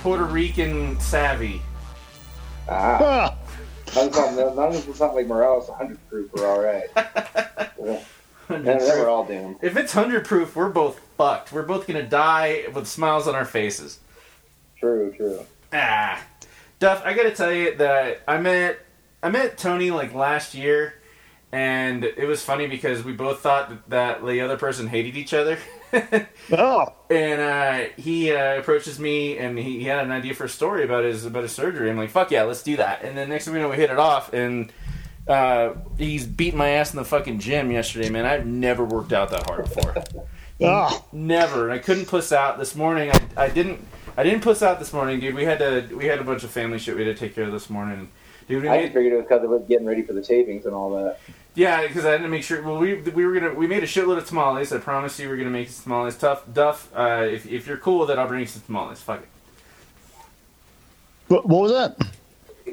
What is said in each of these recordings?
It said Puerto Rican savvy. Ah. As long as it's not like Morales 100 proof, we're all right. yeah. And then we're all doomed. If it's hundred proof, we're both fucked. We're both gonna die with smiles on our faces. True, true. Ah, Duff, I gotta tell you that I met I met Tony like last year, and it was funny because we both thought that, that the other person hated each other. Oh, and uh, he uh, approaches me, and he, he had an idea for a story about his about his surgery. I'm like, "Fuck yeah, let's do that!" And then next thing we know, we hit it off, and uh, he's beating my ass in the fucking gym yesterday, man. I've never worked out that hard before. oh, Never. And I couldn't puss out this morning. I, I didn't I didn't puss out this morning, dude. We had to we had a bunch of family shit we had to take care of this morning. Dude, we I made, just figured it was because it was getting ready for the tapings and all that. Yeah, because I had to make sure. Well, we we were gonna we made a shitload of tamales. I promised you we are gonna make some tamales. Tough Duff. Uh, if if you're cool with it, I'll bring you some tamales. Fuck it. what, what was that?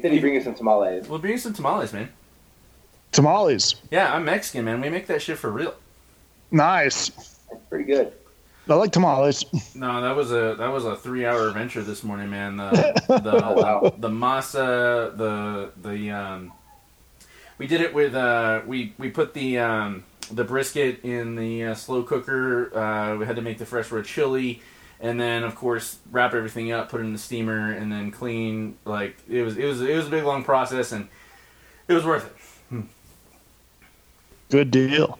Did he'd bring you some tamales. We'll bring you some tamales, man. Tamales. Yeah, I'm Mexican, man. We make that shit for real. Nice. That's pretty good. I like tamales. No, that was a that was a three hour adventure this morning, man. The the, Oh, wow. the, the masa, the the um, we did it with uh, we we put the um, the brisket in the uh, slow cooker. Uh, we had to make the fresh red chili, and then of course wrap everything up, put it in the steamer, and then clean. Like it was it was it was a big long process, and it was worth it. Good deal.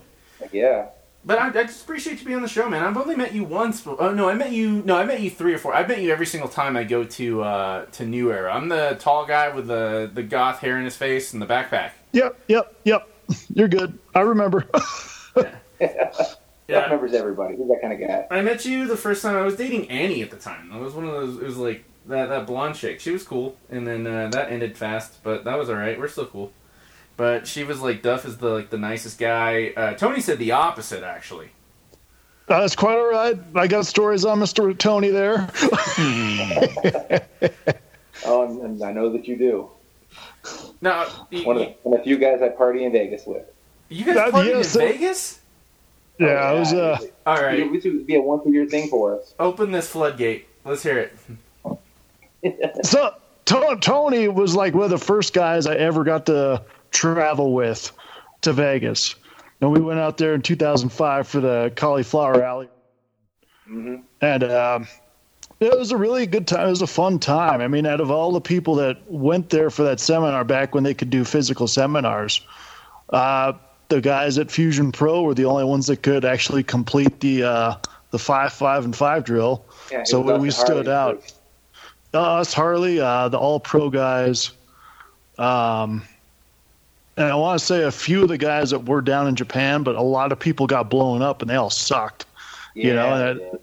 Yeah. But I, I just appreciate you being on the show, man. I've only met you once. But, oh no, I met you. No, I met you three or four. I met you every single time I go to uh, to New Era. I'm the tall guy with the the goth hair in his face and the backpack. Yep, yep, yep. You're good. I remember. That remembers everybody. He's that kind of guy. I met you the first time I was dating Annie at the time. That was one of those. It was like that that blonde chick. She was cool, and then uh, that ended fast, but that was all right. We're still cool. But she was like Duff is the like the nicest guy. Uh, Tony said the opposite actually. That's quite all right. I got stories on Mr. Tony there. Oh, and, and I know that you do. Now, One of the, one of the few guys I party in Vegas with. you guys partied yes, in Vegas? yeah, it was uh All right. It would be a once a year thing for us. Open this floodgate. Let's hear it. so To- Tony was like one of the first guys I ever got to travel with to Vegas. And we went out there in 2005 for the cauliflower alley. hmm And um, it was a really good time. It was a fun time. I mean, out of all the people that went there for that seminar back when they could do physical seminars, uh, the guys at Fusion Pro were the only ones that could actually complete the uh, the five, five, and five drill. Yeah, So we stood Harley. out. Uh, us, Harley, uh, the all pro guys. Um, and I want to say a few of the guys that were down in Japan, but a lot of people got blown up and they all sucked. you know, Yeah, and yeah.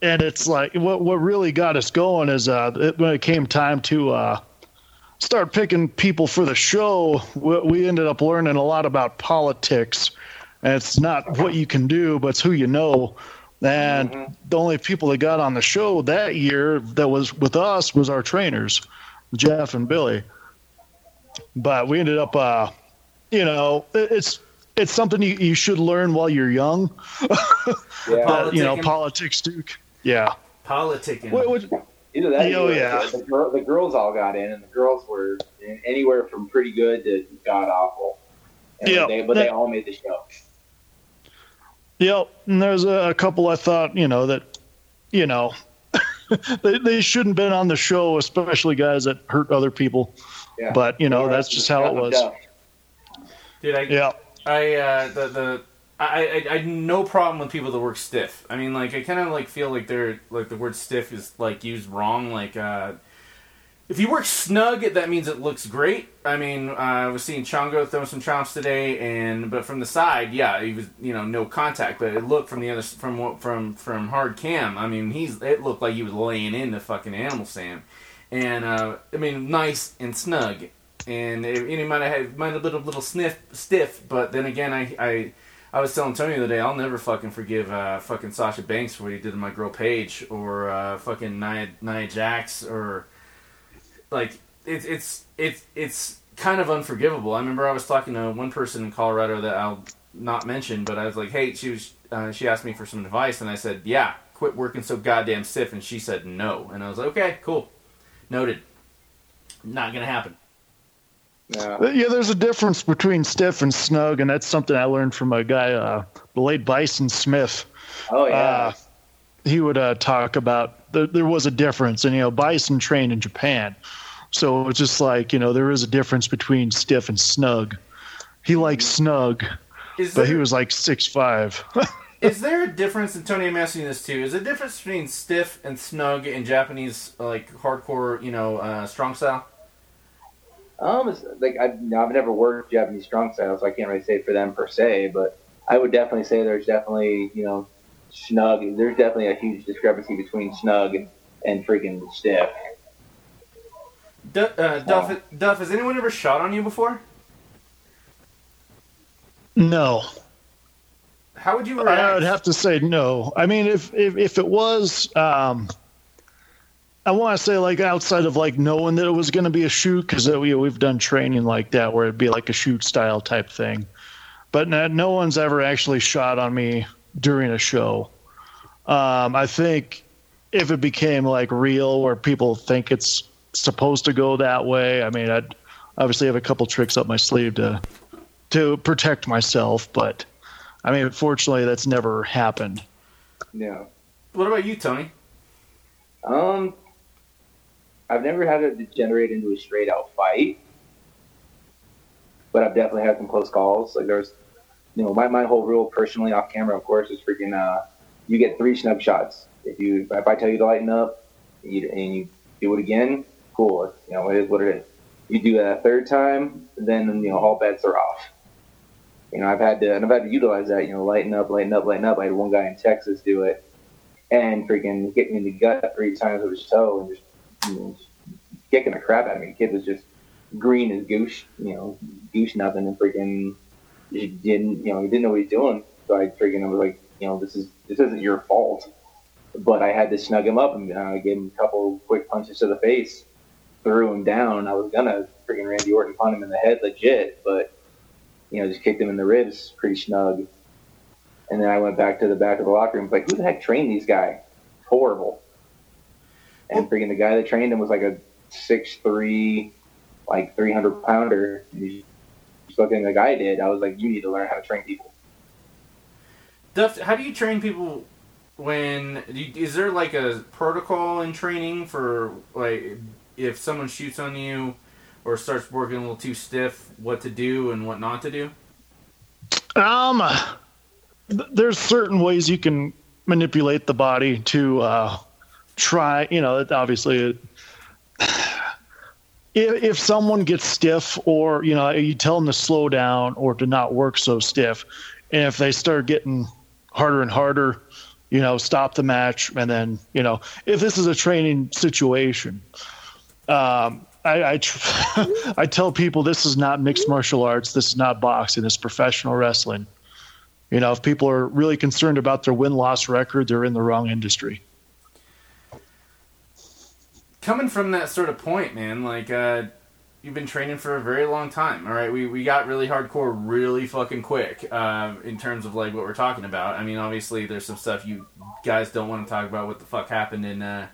And it's like what what really got us going is uh, it, when it came time to uh, start picking people for the show, we, we ended up learning a lot about politics. And it's not what you can do, but it's who you know. And Mhm. the only people that got on the show that year that was with us was our trainers, Jeff and Billy. But we ended up, uh, you know, it's it's something you, you should learn while you're young. yeah. But, you know, politics, Duke. Yeah. Politicking. What, what, Either that, Oh, or yeah. The, girl, the girls all got in, and the girls were in anywhere from pretty good to god awful. Yeah. they, but they all made the show. Yep. And there's a, a couple I thought, you know, that, you know, they, they shouldn't have been on the show, especially guys that hurt other people. Yeah. But, you know, Or that's just how it was. duff. Dude, I, Yeah. I, uh, the, the, I, I, I, no problem with people that work stiff. I mean, like, I kind of, like, feel like they're, like, the word stiff is, like, used wrong. Like, uh, if you work snug, that means it looks great. I mean, uh, I was seeing Chongo throw some chomps today, and, but from the side, yeah, he was, you know, no contact, but it looked from the other, from, what- from, from hard cam, I mean, he's, it looked like he was laying in the fucking animal stand. And, uh, I mean, nice and snug and it, know, might have might have been a little sniff stiff, but then again, I I, I was telling Tony the other day, I'll never fucking forgive uh, fucking Sasha Banks for what he did to my girl Paige or uh, fucking Nia, Nia Jax or like it's it's it's it's kind of unforgivable. I remember I was talking to one person in Colorado that I'll not mention, but I was like, hey, she was uh, she asked me for some advice, and I said, yeah, quit working so goddamn stiff?" And she said no, and I was like, "Okay, cool, noted. Not gonna happen." Yeah. yeah, there's a difference between stiff and snug, and that's something I learned from a guy, uh, the late Bison Smith. Oh yeah. Uh, he would uh, talk about the, there was a difference, and you know, Bison trained in Japan, so it's just like you know there is a difference between stiff and snug. He likes snug, is but he was like six five. is there a difference? And Tony, I'm asking this too. Is there a difference between stiff and snug in Japanese like hardcore, you know, uh, strong style? Um, it's like I, have never worked Japanese strong style, so I can't really say for them per se. But I would definitely say there's definitely you know snug. There's definitely a huge discrepancy between snug and freaking stiff. D- uh, Duff, Duff, has anyone ever shot on you before? No. How would you react? I would have to say no. I mean, if if, if it was, um, I want to say like outside of like knowing that it was going to be a shoot because we we've done training like that where it'd be like a shoot style type thing, but no, no one's ever actually shot on me during a show. Um, I think if it became like real where people think it's supposed to go that way, I mean, I'd obviously have a couple tricks up my sleeve to to protect myself, but I mean, fortunately, that's never happened. Yeah. What about you, Tony? Um, I've never had it degenerate into a straight out fight, but I've definitely had some close calls. Like there's you know, my, my whole rule personally off camera, of course, is freaking, uh, you get three snug shots. If you, if I tell you to lighten up you, and you do it again, cool. You know, it is what it is. You do that a third time, then, you know, all bets are off. You know, I've had to, and I've had to utilize that, you know, lighten up, lighten up, lighten up. I had one guy in Texas do it and freaking hit me in the gut three times with his toe and just, know, kicking the crap out of me. The kid was just green as goose, you know, goose nothing and freaking didn't, you know, he didn't know what he was doing. So I freaking was like, you know, this is this isn't your fault. But I had to snug him up and uh, gave him a couple quick punches to the face, threw him down. I was gonna freaking Randy Orton punt him in the head legit, but you know, just kicked him in the ribs pretty snug. And then I went back to the back of the locker room, like, who the heck trained these guys? Horrible. And freaking the guy that trained him was like a six three, like three hundred pounder. He's fucking like I did, I was like, you need to learn how to train people. Duff, how do you train people When is there like a protocol in training for like if someone shoots on you or starts working a little too stiff, what to do and what not to do? Um, there's certain ways you can manipulate the body to uh, try. You know, obviously if, if someone gets stiff or you know you tell them to slow down or to not work so stiff and if they start getting harder and harder you know stop the match and then you know if this is a training situation um, I I, tr- I tell people this is not mixed martial arts this is not boxing it's professional wrestling you know if people are really concerned about their win loss record they're in the wrong industry coming from that sort of point, man, like uh, you've been training for a very long time. All right, we we got really hardcore really fucking quick uh, in terms of like what we're talking about. I mean, obviously there's some stuff you guys don't want to talk about. What the fuck happened in uh,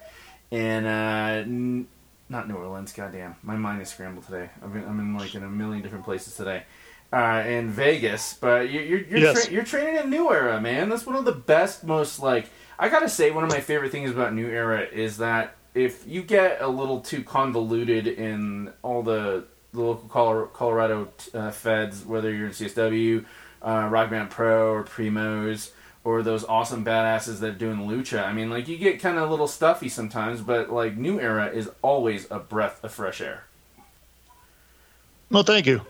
in uh, n- not New Orleans? Goddamn, my mind is scrambled today. I've been, I'm in like in a million different places today. Uh, in Vegas, but you're you're you're, yes. tra- you're training in New Era, man. That's one of the best, most like I gotta say, one of my favorite things about New Era is that if you get a little too convoluted in all the, the local Colorado uh, feds, whether you're in CSW, uh, Rocky Mountain Pro, or Primos, or those awesome badasses that are doing lucha, I mean, like you get kind of a little stuffy sometimes, but like New Era is always a breath of fresh air. Well, thank you.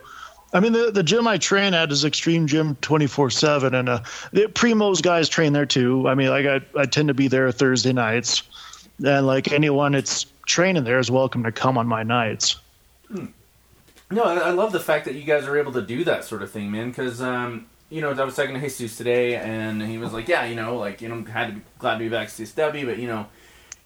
I mean, the, the gym I train at is Extreme Gym 24 7, and uh, the Primos guys train there too. I mean, like I, I tend to be there Thursday nights and like anyone that's training there is welcome to come on my nights. Hmm. No, I love the fact that you guys are able to do that sort of thing, man. Because um, you know, I was talking to Jesus today, and he was like, "Yeah, you know, like you know, had to be glad to be back at CSW, but you know,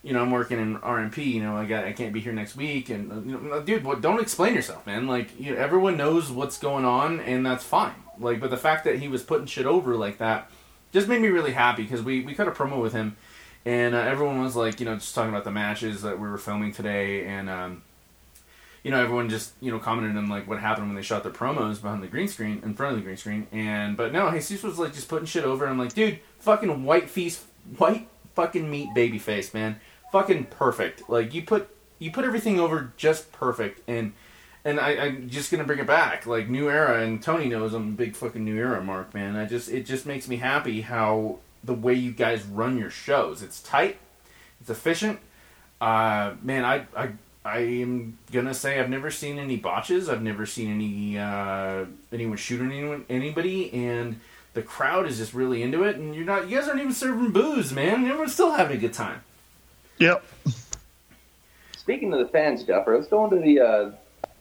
you know, I'm working in RMP. You know, I got I can't be here next week, and uh, you know, dude, what, don't explain yourself, man. Like, you know, everyone knows what's going on, and that's fine. Like, but the fact that he was putting shit over like that just made me really happy because we we cut a promo with him and uh, everyone was like, you know, just talking about the matches that we were filming today, and um, you know, everyone just you know commented on like what happened when they shot their promos behind the green screen, in front of the green screen, and but no, Jesus was like just putting shit over. I'm like, dude, fucking white feast, white fucking meat baby face, man, fucking perfect. Like you put you put everything over just perfect, and and I, I'm just gonna bring it back, like new era, and Tony knows I'm a big fucking new era mark, man. I just it just makes me happy how the way you guys run your shows. It's tight, it's efficient. Uh, man, I, I I am gonna say I've never seen any botches. I've never seen any uh, anyone shooting anyone anybody, and the crowd is just really into it. And you're not you guys aren't even serving booze, man. Everyone's still having a good time. Yep. Speaking of the fans, Duffer, let's go into the uh,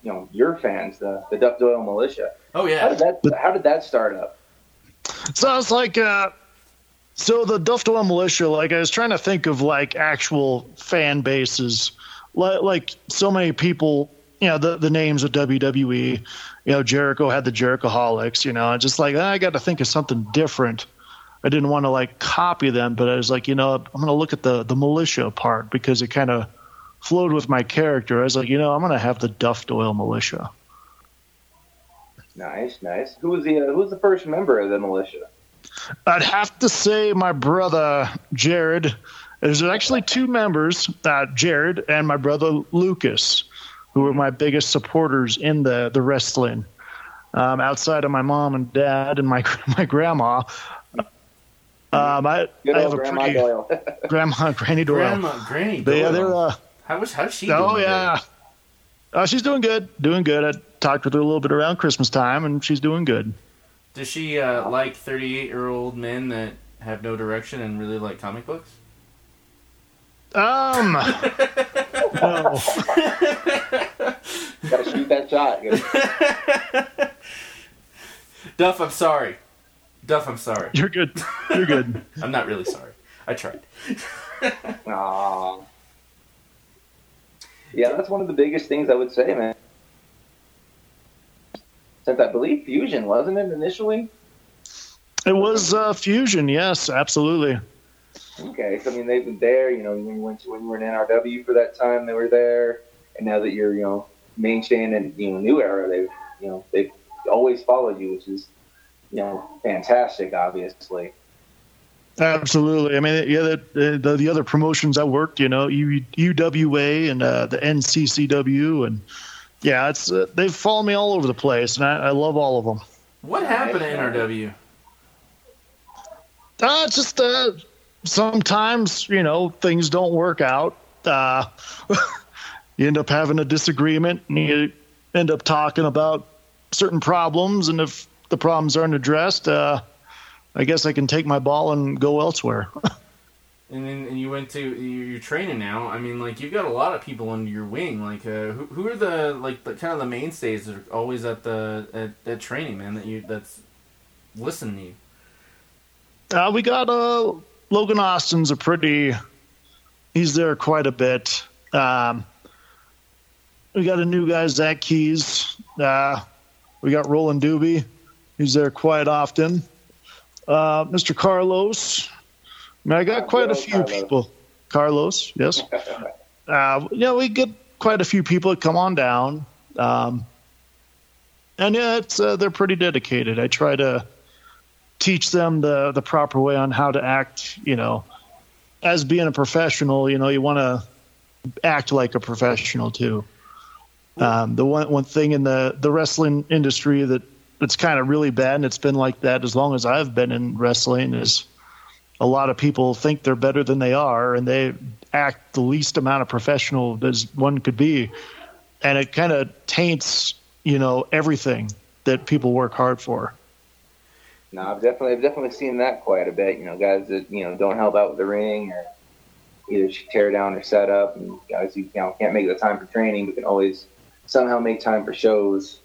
you know your fans, the the Duff Doyle Militia. Oh How yeah, did that How did that start up? So it's like, uh, so the Duff Doyle Militia, like I was trying to think of like actual fan bases, like, like so many people, you know, the, the names of WWE, you know, Jericho had the Jerichoholics, you know, and just like, I got to think of something different. I didn't want to like copy them, but I was like, you know, I'm going to look at the, the militia part because it kind of flowed with my character. I was like, you know, I'm going to have the Duff Doyle Militia. Nice, nice. Who was the uh, Who was the first member of the militia? I'd have to say my brother Jared. There's actually two members, uh, Jared and my brother Lucas, who were my biggest supporters in the the wrestling. Um, outside of my mom and dad and my my grandma, um, I, Good I have a Grandma pretty Doyle. grandma Granny Doyle. Grandma, Granny. They, Doyle. they're uh, how was how's she? doing oh today? yeah, uh, she's doing good, doing good. I talked with her a little bit around Christmas time, and she's doing good. Does she uh, like 38 year old men that have no direction and really like comic books? Um, no. Got to shoot that shot. Duff, I'm sorry. Duff, I'm sorry. You're good. You're good. I'm not really sorry. I tried. Aw. Yeah, that's one of the biggest things I would say, man. Since I believe Fusion wasn't it initially? It was uh, fusion, yes, absolutely. Okay, so I mean they've been there. You know, when you went to, when you were in NRW for that time, they were there, and now that you're you know mainstay in you know new era, they've you know they've always followed you, which is you know fantastic, obviously. Absolutely. I mean, yeah, the, the, the other promotions I worked, you know, U, UWA and uh, the NCCW, and yeah, it's uh, they've followed me all over the place, and I, I love all of them. What happened at NRW? Uh, just uh, sometimes you know things don't work out. Uh, you end up having a disagreement, and you end up talking about certain problems, and if the problems aren't addressed, uh, I guess I can take my ball and go elsewhere. And then and you went to you- you're training now. I mean, like you've got a lot of people under your wing. Like, uh, who, who are the like the kind of the mainstays that are always at the at, at training, man? That you that's listening to you. Uh, we got uh, Logan Austin's a pretty. He's there quite a bit. Um, we got a new guy, Zach Keys. Uh, we got Roland Doobie. He's there quite often. Uh, Mr. Carlos. I, mean, I got quite a few Carlos. people. Carlos, yes. uh, you know, we get quite a few people that come on down. Um, and yeah, it's uh, they're pretty dedicated. I try to teach them the the proper way on how to act. You know, as being a professional, you know, you want to act like a professional too. Um, the one one thing in the the wrestling industry that that's kind of really bad, and it's been like that as long as I've been in wrestling, is a lot of people think they're better than they are, and they act the least amount of professional as one could be, and it kind of taints you know everything that people work hard for. No, I've definitely I've definitely seen that quite a bit. You know, guys that you know don't help out with the ring or either tear down or set up, and guys who you know can't make the time for training but can always somehow make time for shows.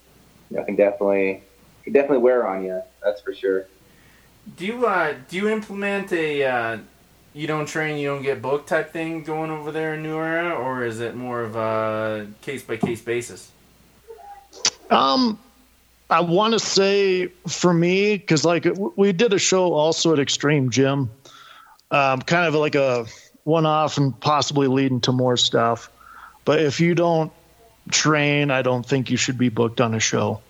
You know, can definitely can definitely wear on you. That's for sure. Do you uh, do you implement a uh, you don't train, you don't get booked type thing going over there in New Era, or is it more of a case by case basis? Um, I want to say for me, because like we did a show also at Extreme Gym, um, kind of like a one off and possibly leading to more stuff. But if you don't train, I don't think you should be booked on a show.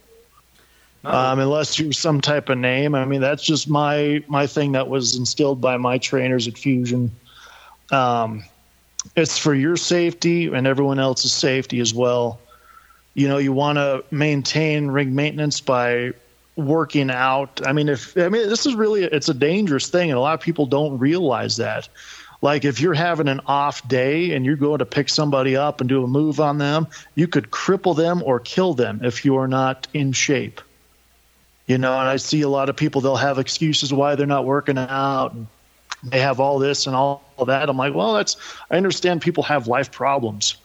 Um, unless you're some type of name. I mean, that's just my my thing that was instilled by my trainers at Fusion. Um, it's for your safety and everyone else's safety as well. You know, you want to maintain ring maintenance by working out. I mean, if I mean this is really it's a dangerous thing, and a lot of people don't realize that. Like if you're having an off day and you're going to pick somebody up and do a move on them, you could cripple them or kill them if you are not in shape. You know, and I see a lot of people they'll have excuses why they're not working out and they have all this and all that. I'm like, well, that's I understand people have life problems.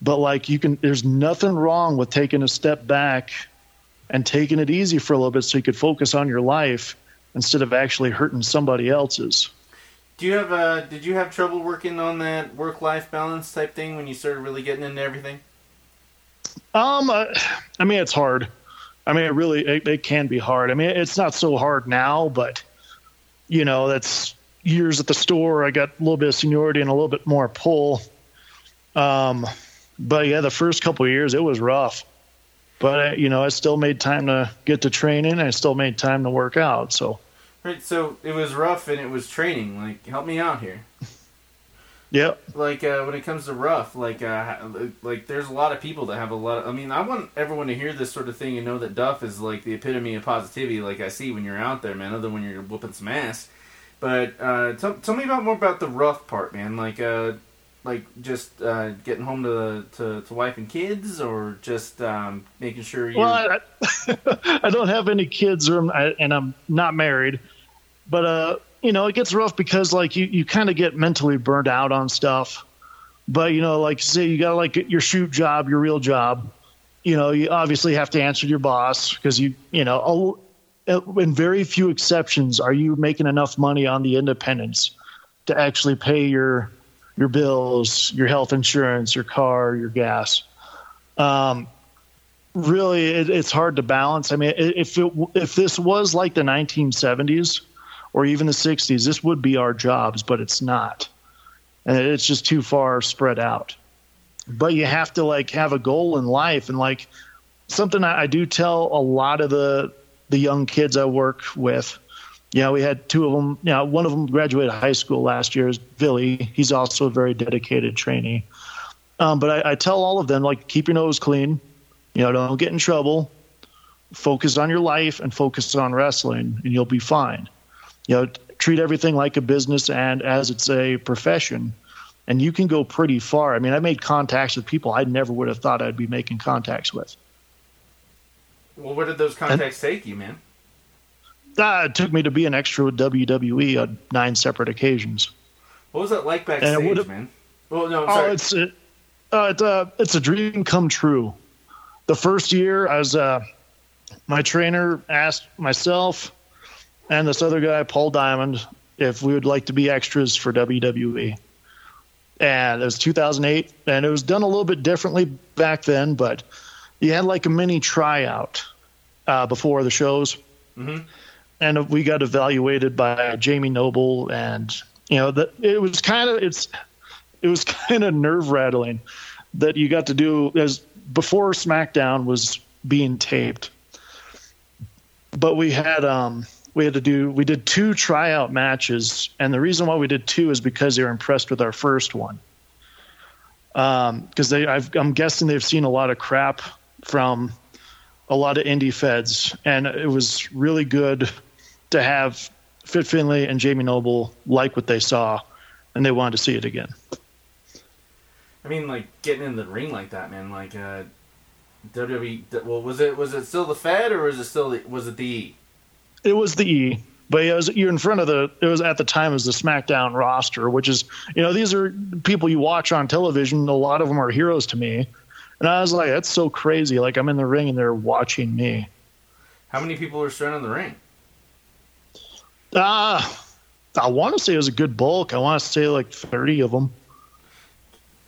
But like you can there's nothing wrong with taking a step back and taking it easy for a little bit so you could focus on your life instead of actually hurting somebody else's. Do you have uh did you have trouble working on that work life balance type thing when you started really getting into everything? Um, uh, I mean, it's hard. I mean, it really it, it, can be hard. I mean, it's not so hard now, but you know, that's years at the store. I got a little bit of seniority and a little bit more pull. Um, but yeah, the first couple years it was rough. But uh, you know, I still made time to get to training. I still made time to work out. So. Right. So it was rough and it was training. Like, help me out here. Yep. Like uh, when it comes to rough, like uh, like there's a lot of people that have a lot. Of, I mean, I want everyone to hear this sort of thing and know that Duff is like the epitome of positivity. Like I see when you're out there, man. Other than when you're whooping some ass. But uh, tell, tell me about more about the rough part, man. Like uh, like just uh, getting home to, to to wife and kids, or just um, making sure you. Well, I, I, don't have any kids, or and I'm not married, but uh you know, it gets rough because like you, you kind of get mentally burned out on stuff. But you know, like say you got like your shoot job, your real job. You know, you obviously have to answer your boss because you you know, in very few exceptions are you making enough money on the independents to actually pay your your bills, your health insurance, your car, your gas. Um, really, it, it's hard to balance. I mean, if it, if this was like the 1970s or even the 60s, this would be our jobs, but it's not. And it's just too far spread out. But you have to like have a goal in life and like something I, I do tell a lot of the the young kids I work with. You know, we had two of them. You know, one of them graduated high school last year. Is Billy? He's also a very dedicated trainee. Um, but I, I tell all of them like keep your nose clean. You know, don't get in trouble. Focus on your life and focus on wrestling, and you'll be fine you know treat everything like a business and as it's a profession and you can go pretty far. I mean i made contacts with people i never would have thought i'd be making contacts with. Well where did those contacts and, take you man? Uh, it took me to be an extra with wwe on nine separate occasions. What was that like backstage man? Well no I'm oh, sorry. it's it, uh, it's, uh, it's a dream come true. The first year i was uh, my trainer asked myself and this other guy, Paul Diamond, if we would like to be extras for WWE. And it was 2008, and it was done a little bit differently back then, but you had like a mini tryout uh, before the shows. Mm-hmm. And we got evaluated by Jamie Noble, and you know that it was kind of it's it was kind of nerve rattling that you got to do as before SmackDown was being taped. But we had um we had to do we did two tryout matches, and the reason why we did two is because they were impressed with our first one. Because um, they, I've, I'm guessing they've seen a lot of crap from a lot of indie feds, and it was really good to have Fit Finlay and Jamie Noble like what they saw, and they wanted to see it again. I mean, like getting in the ring like that, man. Like uh, WWE. Well, was it was it still the Fed or was it still the, was it the? It was the E, but it was, you're in front of the. It was at the time as the SmackDown roster, which is you know these are people you watch on television. A lot of them are heroes to me, and I was like, that's so crazy. Like I'm in the ring and they're watching me. How many people are surrounding the ring? Ah, uh, I want to say it was a good bulk. I want to say like thirty of them.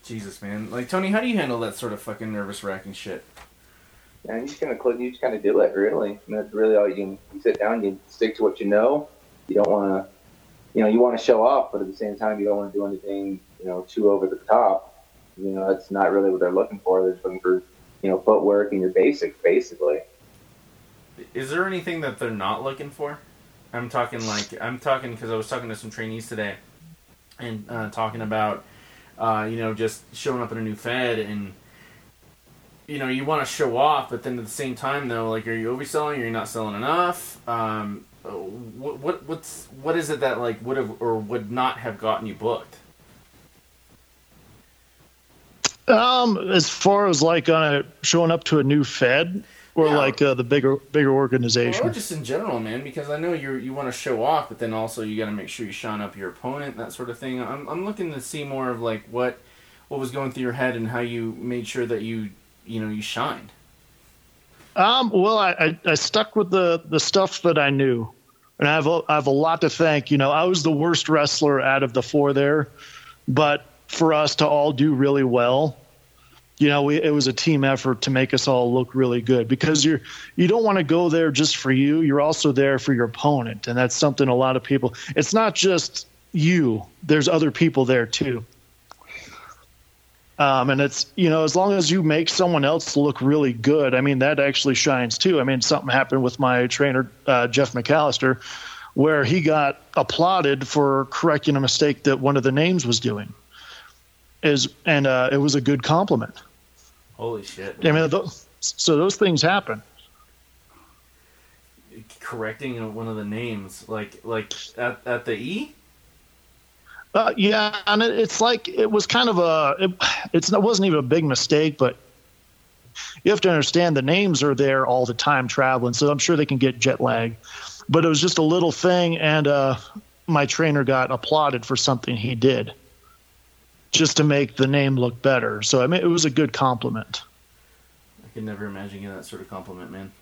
Jesus, man! Like Tony, how do you handle that sort of fucking nervous wracking shit? Yeah, you just kind of you just kind of do it really. And that's really all you can. You sit down, you stick to what you know. You don't want to you know, you want to show off, but at the same time, you don't want to do anything, you know, too over the top. You know, that's not really what they're looking for. They're looking for, you know, footwork and your basics, basically. Is there anything that they're not looking for? I'm talking like I'm talking because I was talking to some trainees today, and uh, talking about, uh, you know, just showing up in a new Fed and. You know, you want to show off, but then at the same time, though, like, are you overselling? Or you're not selling enough. Um, what, what what's what is it that like would have or would not have gotten you booked? Um, as far as like on a showing up to a new Fed or Yeah. like uh, the bigger bigger organization. Or just in general, man, because I know you you want to show off, but then also you got to make sure you shine up your opponent, that sort of thing. I'm I'm looking to see more of like what what was going through your head and how you made sure that you you know you shined. Um, well, I, I, I stuck with the, the stuff that I knew, and I have a, I have a lot to thank. You know, I was the worst wrestler out of the four there, but for us to all do really well, you know, we, it was a team effort to make us all look really good because you're you don't want to go there just for you. You're also there for your opponent, and that's something a lot of people. It's not just you. There's other people there too. Um, and it's you know as long as you make someone else look really good, I mean that actually shines too. I mean something happened with my trainer uh, Jeff McAllister, where he got applauded for correcting a mistake that one of the names was doing. Is and uh, it was a good compliment. Holy shit! I mean, so those things happen. correcting one of the names, like like at at the E. Uh, yeah, and it, it's like it was kind of a it, it's it wasn't even a big mistake, but you have to understand the names are there all the time traveling, so I'm sure they can get jet lag. But it was just a little thing, and uh, my trainer got applauded for something he did, just to make the name look better. So I mean, it was a good compliment. I could never imagine getting that sort of compliment, man.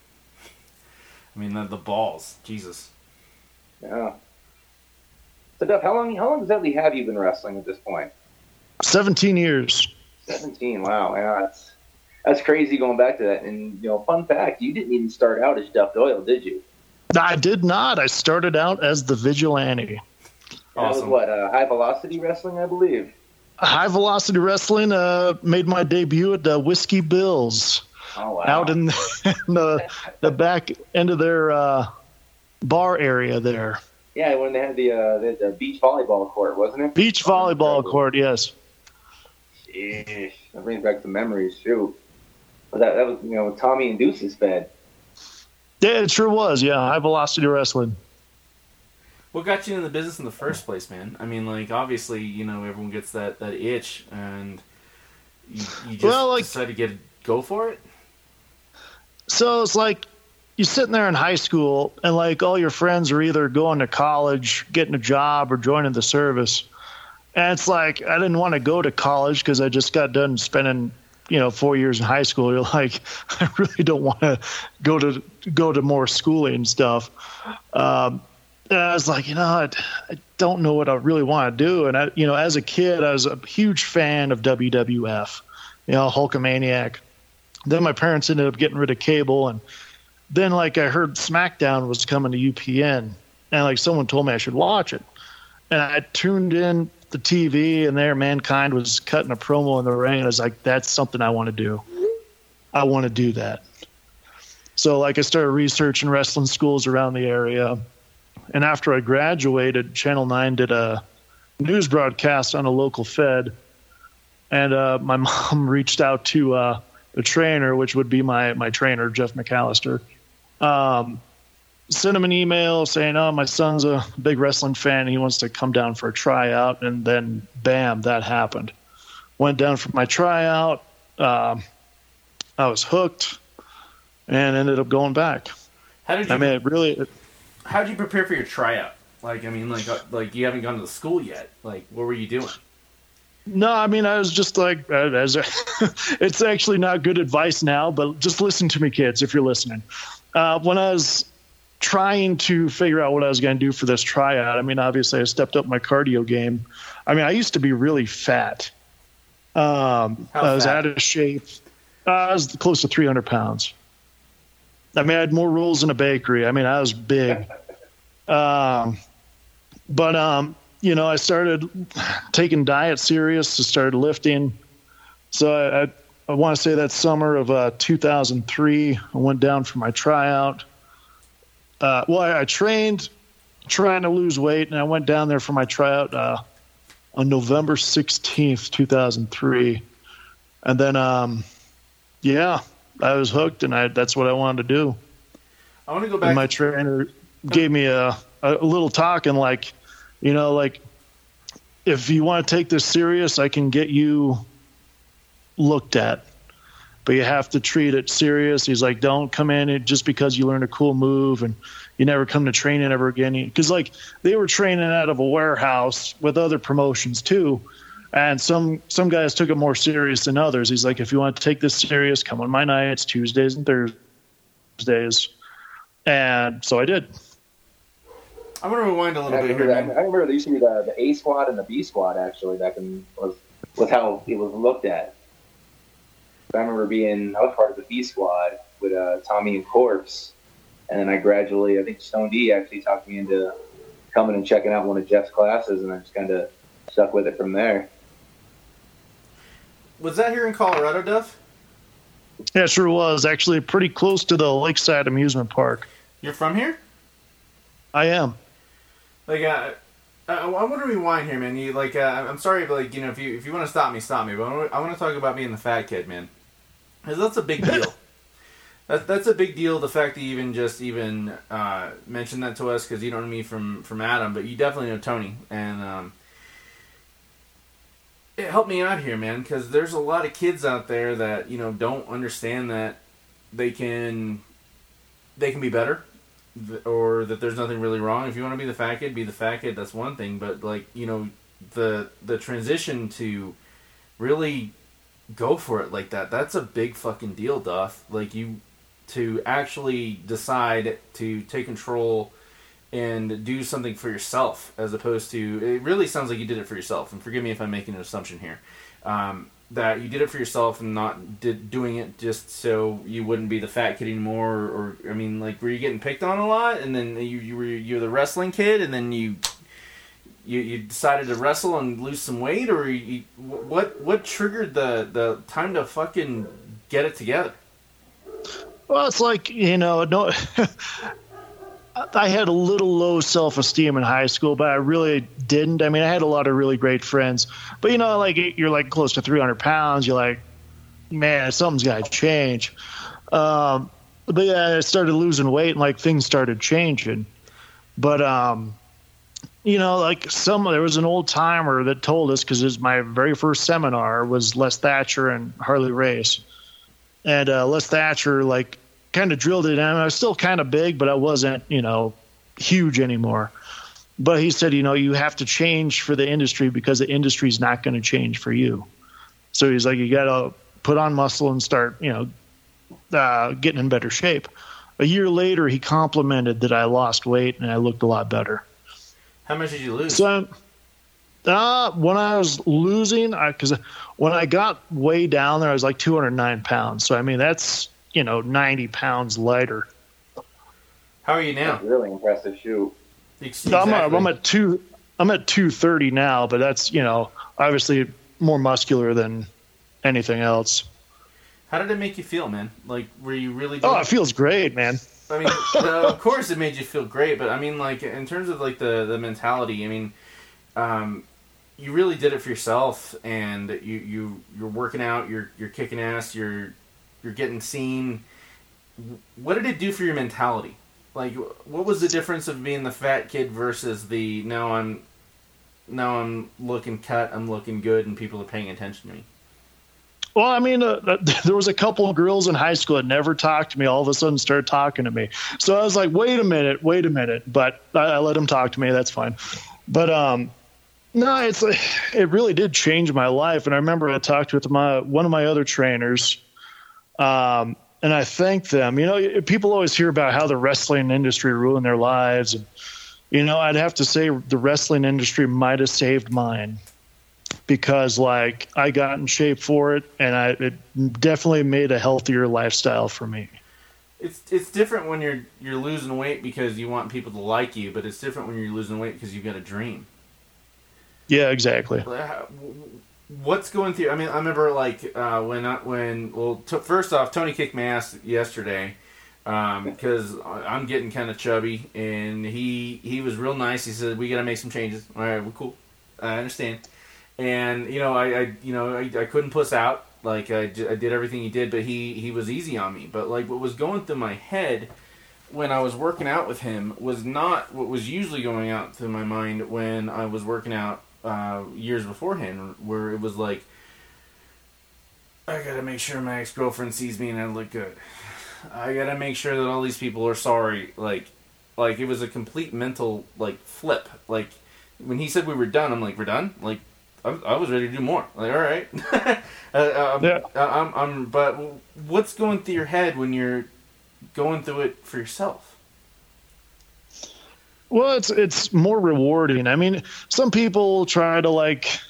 I mean, the, the balls, Jesus. Yeah. So, Duff, how long how long exactly have you been wrestling at this point? 17 years. Seventeen. Wow. Yeah, that's that's crazy going back to that. And you know, fun fact, you didn't even start out as Duff Doyle, did you? I did not. I started out as the vigilante. That Awesome. was what uh, high velocity wrestling, I believe. High velocity wrestling uh, made my debut at the Whiskey Bills. Oh wow. out in the the back end of their uh, bar area there. Yeah, when they had the uh, the, the beach volleyball court, wasn't it? Beach volleyball court, yes. Sheesh, that brings back some memories too. But that that was you know Tommy and Deuce's bed. Yeah, it sure was. Yeah, high velocity wrestling. What got you in the business in the first place, man? I mean, like obviously, you know, everyone gets that that itch, and you, you just Well, like- decide to get go for it. So it's like you're sitting there in high school, and like all your friends are either going to college, getting a job, or joining the service. And it's like I didn't want to go to college because I just got done spending, you know, four years in high school. You're like, I really don't want to go to go to more schooling and stuff. Um, and I was like, you know, I, I don't know what I really want to do. And I, you know, as a kid, I was a huge fan of WWF, you know, Hulkamaniac. Then my parents ended up getting rid of cable, and then like I heard SmackDown was coming to UPN, and like someone told me I should watch it, and I tuned in the TV, and there Mankind was cutting a promo in the ring, and I was like, that's something I want to do. I want to do that. So like I started researching wrestling schools around the area, and after I graduated, Channel Nine did a news broadcast on a local Fed, and uh, my mom reached out to. Uh, the trainer, which would be my my trainer, Jeff McAllister, um, sent him an email saying, "Oh, my son's a big wrestling fan. He wants to come down for a tryout." And then, bam, that happened. Went down for my tryout. Um, I was hooked, and ended up going back. How did you? I mean, it really. how did you prepare for your tryout? Like, I mean, like, uh, like you haven't gone to the school yet. Like, what were you doing? No, I mean, I was just like, uh, as a, it's actually not good advice now, but just listen to me, kids, if you're listening. Uh, when I was trying to figure out what I was going to do for this tryout, I mean, obviously, I stepped up my cardio game. I mean, I used to be really fat. Um, I was fat? out of shape. Uh, I was close to 300 pounds. I mean, I had more rolls in a bakery. I mean, I was big. Um, but um, you know, I started taking diet serious. I started lifting. So I, I, I want to say that summer of uh, 2003, I went down for my tryout. Uh, well, I, I, trained trying to lose weight, and I went down there for my tryout uh, on November 16th, 2003. And then, um, yeah, I was hooked, and I, that's what I wanted to do. I want to go back. And my trainer gave me a, a little talk and like, you know, like if you want to take this serious, I can get you looked at, but you have to treat it serious. He's like, don't come in just because you learned a cool move and you never come to training ever again. Because like they were training out of a warehouse with other promotions too, and some some guys took it more serious than others. He's like, if you want to take this serious, come on my nights, Tuesdays and Thursdays, and so I did. I'm gonna rewind a little I bit here. I, I remember there used to be the, the A squad and the B squad actually back in was was how it was looked at. I remember being I was part of the B squad with uh, Tommy and Corpse, and then I gradually I think Stone D actually talked me into coming and checking out one of Jeff's classes, and I just kind of stuck with it from there. Was that here in Colorado, Duff? Yeah, sure was. Actually, pretty close to the Lakeside Amusement Park. You're from here? I am. Like, uh, I, I want to rewind here, man. You like, uh, I'm sorry, but like, you know, if you if you want to stop me, stop me. But I want to talk about being the fat kid, man, because that's a big deal. That, that's a big deal. The fact that you even just even uh, mentioned that to us because you don't know me from from Adam, but you definitely know Tony, and um, it helped me out here, man. Because there's a lot of kids out there that you know don't understand that they can they can be better or that there's nothing really wrong. If you want to be the fat kid, be the fat kid. That's one thing. But like you know, the the transition to really go for it like that. That's a big fucking deal, Duff. Like you to actually decide to take control and do something for yourself as opposed to it really sounds like you did it for yourself and forgive me if i'm making an assumption here um, that you did it for yourself and not did, doing it just so you wouldn't be the fat kid anymore or, or I mean like were you getting picked on a lot and then you you were you're the wrestling kid and then you you, you decided to wrestle and lose some weight or you, what what triggered the the time to fucking get it together well it's like you know no I had a little low self esteem in high school, but I really didn't. I mean, I had a lot of really great friends, but you know, like you're like close to 300 pounds. You're like, man, something's got to change. Um, but yeah, I started losing weight and like things started changing. But, um, you know, like some, there was an old timer that told us because it was my very first seminar was Les Thatcher and Harley Race. And uh, Les Thatcher, like, kind of drilled it in. I was still kind of big, but I wasn't, you know, huge anymore. But he said, you know, you have to change for the industry because the industry's not going to change for you. So he's like, you got to put on muscle and start, you know, uh, getting in better shape. A year later, he complimented that I lost weight and I looked a lot better. How much did you lose? So, uh, when I was losing, because when I got way down there, I was like 209 pounds. So I mean, that's you know, 90 pounds lighter. How are you now? That's really impressive shoe. Exactly. I'm, at, I'm at two. I'm at 230 now, but that's you know obviously more muscular than anything else. How did it make you feel, man? Like, were you really? oh, it feels great, man. I mean, of course it made you feel great, but I mean, like in terms of like the the mentality, I mean, um, you really did it for yourself, and you you you're working out, you're you're kicking ass, you're you're getting seen. What did it do for your mentality? Like, what was the difference of being the fat kid versus the now I'm now I'm looking cut, I'm looking good, and people are paying attention to me? Well, I mean, uh, there was a couple of girls in high school that never talked to me. All of a sudden, started talking to me. So I was like, "Wait a minute, wait a minute." But I, I let them talk to me. That's fine. But um, no, it's it really did change my life. And I remember I talked with my one of my other trainers um, and I thank them. You know, people always hear about how the wrestling industry ruined their lives. And, you know, I'd have to say the wrestling industry might have saved mine because, like, I got in shape for it and I, it definitely made a healthier lifestyle for me. It's it's different when you're you're losing weight because you want people to like you, but it's different when you're losing weight because you've got a dream. Yeah, exactly. What's going through? I mean, I remember like uh, when I, when well, t- first off, Tony kicked my ass yesterday because um, I'm getting kind of chubby, and he he was real nice. He said we got to make some changes. All right, well, cool. I understand. And you know, I, I you know I, I couldn't puss out like I, I did everything he did, but he he was easy on me. But like what was going through my head when I was working out with him was not what was usually going out through my mind when I was working out uh, years beforehand, where it was like, I gotta make sure my ex girlfriend sees me and I look good. I gotta make sure that all these people are sorry. Like, like it was a complete mental like flip. Like when he said we were done, I'm like, we're done. Like I, I was ready to do more. Like, all right. uh, um, yeah. Uh, I'm, I'm. But what's going through your head when you're going through it for yourself? Well, it's it's more rewarding. I mean, some people try to like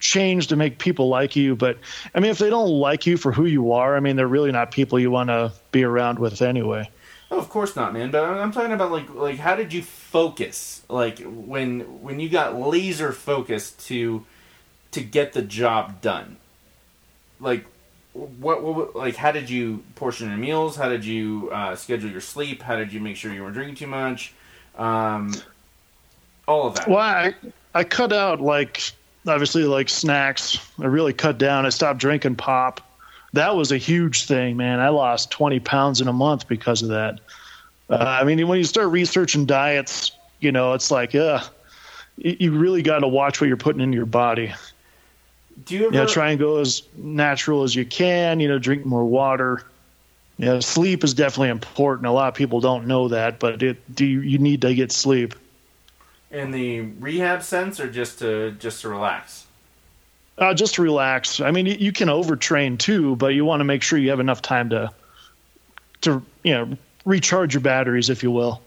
change to make people like you, but I mean, if they don't like you for who you are, I mean, they're really not people you want to be around with anyway. Oh, of course not, man. But I'm talking about like like how did you focus? Like when when you got laser focused to to get the job done. Like what, what like how did you portion your meals? How did you uh, schedule your sleep? How did you make sure you weren't drinking too much? Um, all of that. Well, I, I cut out like obviously like snacks. I really cut down. I stopped drinking pop. That was a huge thing, man. I lost 20 pounds in a month because of that. Uh, I mean, when you start researching diets, you know, it's like, uh, you really got to watch what you're putting into your body. Do you ever you know, try and go as natural as you can? You know, drink more water. You know, sleep is definitely important. A lot of people don't know that, but it, do you, you need to get sleep. In the rehab sense, or just to just to relax? Uh, just to relax. I mean, you, you can overtrain too, but you want to make sure you have enough time to to you know recharge your batteries, if you will.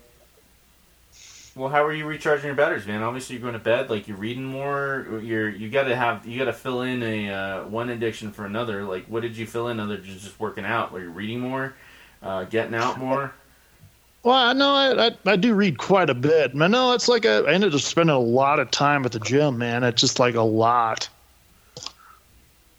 Well, how are you recharging your batteries, man? Obviously, you're going to bed. Like you're reading more. You're you got to have you got to fill in a uh, one addiction for another. Like, what did you fill in other than just working out? Were you reading more, uh, getting out more? Well, I know I, I, I do read quite a bit. I know it's like a, I ended up spending a lot of time at the gym, man. It's just like a lot.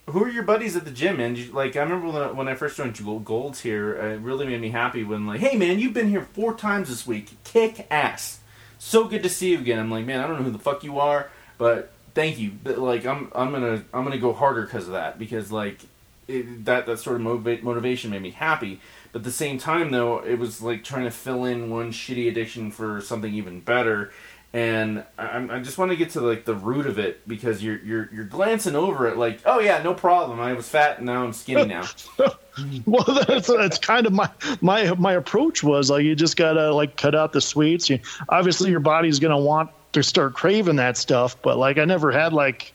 Who are your buddies at the gym, man? You, like I remember when I, when I first joined Golds here, it really made me happy when like, hey man, you've been here four times this week, kick ass so good to see you again. I'm like, man, I don't know who the fuck you are, but thank you. But, like, I'm I'm gonna I'm gonna go harder because of that because like it, that that sort of motiva- motivation made me happy. But at the same time, though, it was like trying to fill in one shitty addiction for something even better. And I, I just want to get to like the root of it because you're you're you're glancing over it like, oh yeah, no problem. I was fat and now I'm skinny now. well, that's that's kind of my my my approach was like you just gotta like cut out the sweets. You, obviously, your body's gonna want to start craving that stuff, but like I never had like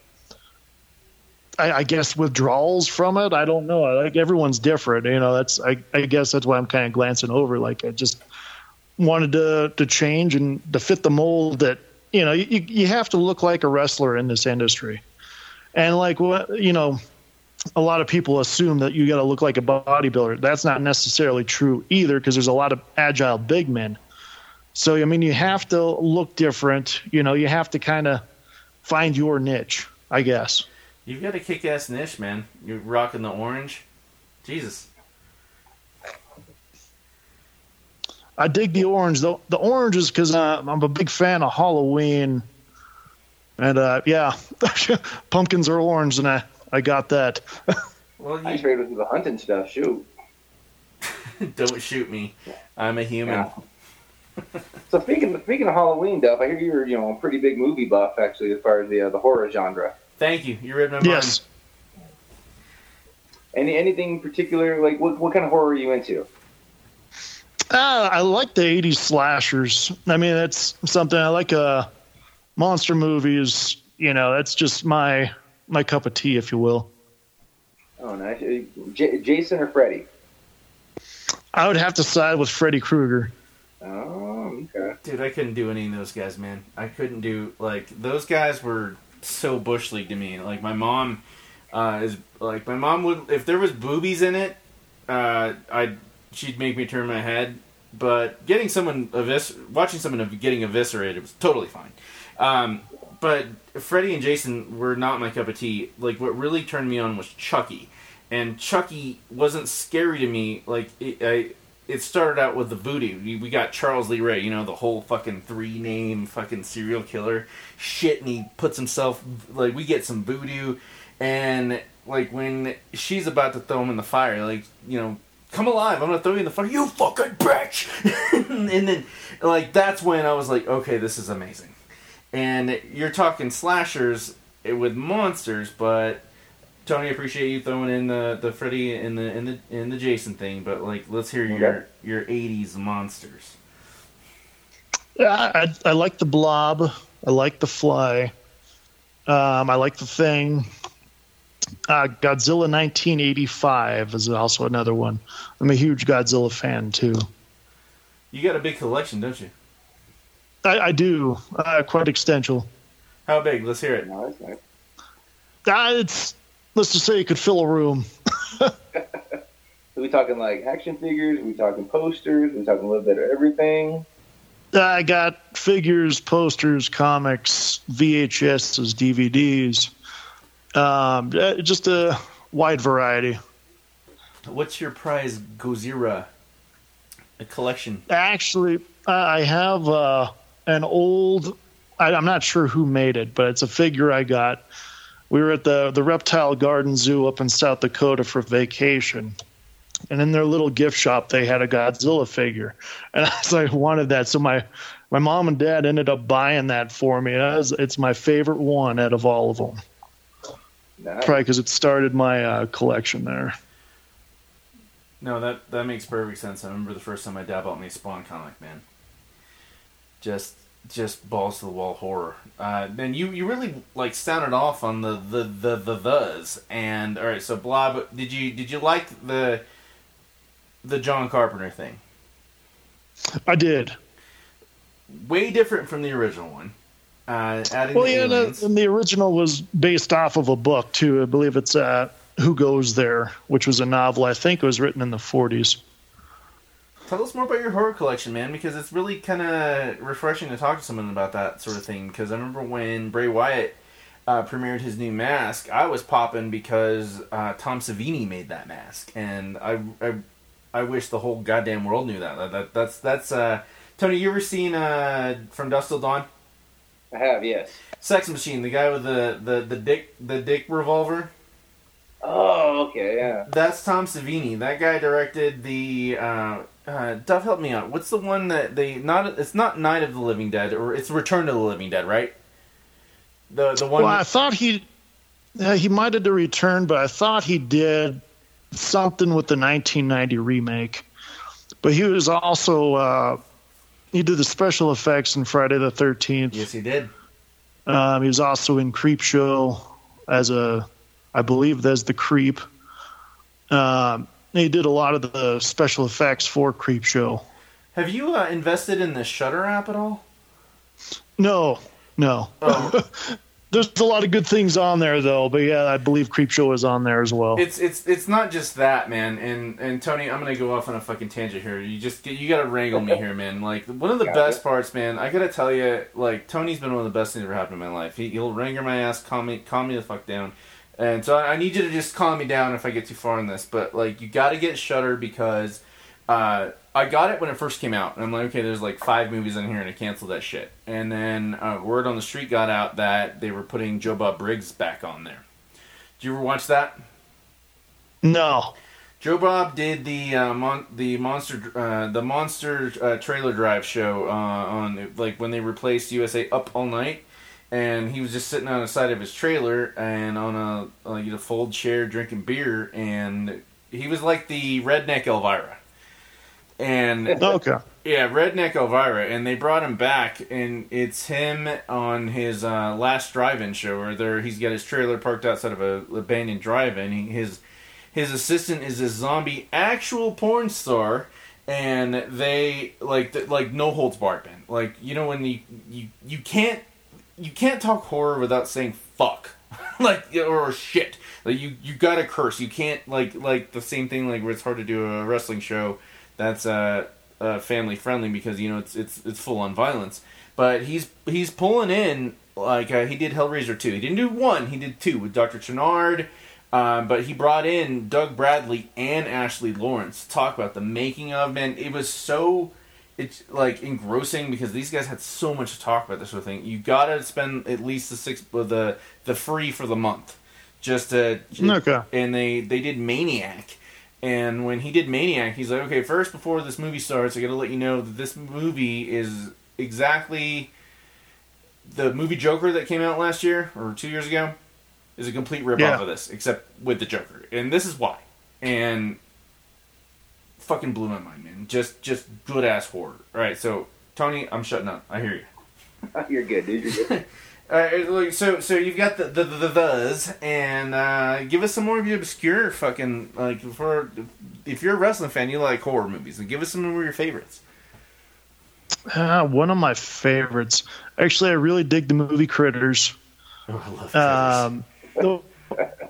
I, I, guess withdrawals from it. I don't know. Like everyone's different, you know. That's I, I guess that's why I'm kind of glancing over. Like I just wanted to to change and to fit the mold that you know you you have to look like a wrestler in this industry, and like what you know a lot of people assume that you got to look like a bodybuilder. That's not necessarily true either because there's a lot of agile big men. So I mean, you have to look different. You know, you have to kind of find your niche, I guess. You've got a kick-ass niche, man. You're rocking the orange. Jesus. I dig the orange. The the orange is because uh, I'm a big fan of Halloween, and uh, yeah, pumpkins are orange, and I I got that. well, you... I trade with the hunting stuff. Shoot. Don't shoot me. I'm a human. Yeah. so speaking of, speaking of Halloween, Duff, I hear you're you know a pretty big movie buff actually as far as the uh, the horror genre. Thank you. You read my mind. Yes. Any anything particular like what what kind of horror are you into? Uh, I like the '80s slashers. I mean, that's something I like. Uh, monster movies. You know, that's just my my cup of tea, if you will. Oh, nice. J- Jason or Freddy? I would have to side with Freddy Krueger. Oh, okay. Dude, I couldn't do any of those guys, man. I couldn't do like those guys were so bush league to me. Like my mom uh, is like my mom would if there was boobies in it, uh, I'd she'd make me turn my head, but getting someone evis- watching someone getting eviscerated was totally fine. Um, but Freddy and Jason were not my cup of tea. Like what really turned me on was Chucky, and Chucky wasn't scary to me. Like it, I, it started out with the voodoo. We, we got Charles Lee Ray, you know, the whole fucking three name fucking serial killer shit, and he puts himself like we get some voodoo, and like when she's about to throw him in the fire, like you know. Come alive! I'm gonna throw you in the fire. You fucking bitch! and then, like, that's when I was like, okay, this is amazing and you're talking slashers with monsters, but Tony, I appreciate you throwing in the the Freddy and the in the in the Jason thing, but like, let's hear your Okay. your '80s monsters. Yeah, I, I like the Blob. I like the Fly. Um, I like the Thing. Uh, Godzilla 1985 is also another one. I'm a huge Godzilla fan too. You got a big collection, don't you? I, I do uh, quite extensive. How big? Let's hear it. No, that's. Uh, it's let's just say it could fill a room. Are we talking like action figures? Are we talking posters? Are we talking a little bit of everything? I got figures, posters, comics, VHSs, DVDs, um, uh, just a wide variety. What's your prize Godzilla? A collection. Actually, I have uh, an old. I, I'm not sure who made it, but it's a figure I got. We were at the the Reptile Garden Zoo up in South Dakota for vacation, and in their little gift shop they had a Godzilla figure, and I was like, wanted that. So my my mom and dad ended up buying that for me. Was, it's my favorite one out of all of them, Nice. probably because it started my uh, collection there. No, that that makes perfect sense. I remember the first time my dad bought me a Spawn comic, man. Just just balls to the wall horror. Uh, then you you really like sounded off on the the the the thes and all right. So Blob, did you did you like the the John Carpenter thing? I did. Way different from the original one. Uh, adding Well, the yeah, the, aliens. and the original was based off of a book too. I believe it's uh, "Who Goes There," which was a novel. I think it was written in the 40s. Tell us more about your horror collection, man, because it's really kind of refreshing to talk to someone about that sort of thing. Because I remember when Bray Wyatt uh, premiered his new mask, I was popping because uh, Tom Savini made that mask, and I, I, I wish the whole goddamn world knew that. that, that that's that's uh, Tony. You ever seen uh, From Dusk Till Dawn? I have, yes. Sex Machine, the guy with the, the, the dick the dick revolver. Oh, okay, yeah. That's Tom Savini. That guy directed the. Uh, uh, Duff, help me out. What's the one that they not? It's not Night of the Living Dead, or it's Return of the Living Dead, right? The the one. Well, I thought he uh, he might have to return, but I thought he did something with the 1990 remake. But he was also uh, he did the special effects in Friday the 13th. yes, he did. Um, he was also in Creep Show as a, I believe, as the creep. Um, he did a lot of the special effects for Creep Show. Have you uh, invested in the Shudder app at all? No, no. Oh. There's a lot of good things on there though, but yeah, I believe creepshow is on there as well. It's it's it's not just that, man. And and Tony, I'm gonna go off on a fucking tangent here. You just you gotta wrangle me here, man. Like one of the Gotcha. best parts, man. I gotta tell you, like Tony's been one of the best things that ever happened in my life. He, he'll wrangle my ass, calm me, calm me the fuck down. And so I I need you to just calm me down if I get too far in this. But like you gotta get Shudder because uh, I got it when it first came out, and I'm like, okay, there's like five movies in here, and I canceled that shit. And then uh, word on the street got out that they were putting Joe Bob Briggs back on there. Did you ever watch that? no. Joe Bob did the uh, mon- the monster uh, the monster uh, trailer drive show uh, on like when they replaced USA Up All Night, and he was just sitting on the side of his trailer and on a, a you know fold chair drinking beer, and he was like the redneck Elvira, and Okay. yeah, Redneck Elvira, and they brought him back, and it's him on his uh, last drive-in show, where there he's got his trailer parked outside of a abandoned drive-in. He, his his assistant is a zombie actual porn star, and they like th- like no holds barred, man. Like you know when you you you can't you can't talk horror without saying fuck, like or shit. Like you you gotta curse. You can't like like the same thing like where it's hard to do a wrestling show that's uh, uh, family friendly because you know it's it's it's full on violence. But he's he's pulling in like uh, he did Hellraiser two. He didn't do one. He did two with Doctor Channard. Um, but he brought in Doug Bradley and Ashley Lawrence to talk about the making of. Man, it was so it's like engrossing because these guys had so much to talk about this sort of thing. You gotta spend at least the six the the free for the month just to Okay. and they they did Maniac. And when he did Maniac, he's like, okay, first before this movie starts, I got to let you know that this movie is exactly the movie Joker that came out last year or two years ago is a complete rip Yeah. off of this, except with the Joker, and this is why. And fucking blew my mind, man. Just just good ass horror. All right, so Tony, I'm shutting up. I hear you. You're good, dude. You're good. Uh, so so you've got the the the, the thes, and uh, give us some more of your obscure fucking like for if you're a wrestling fan, you like horror movies, and give us some of your favorites. Uh, one of my favorites. Actually, I really dig the movie Critters. Oh, I love Um, the,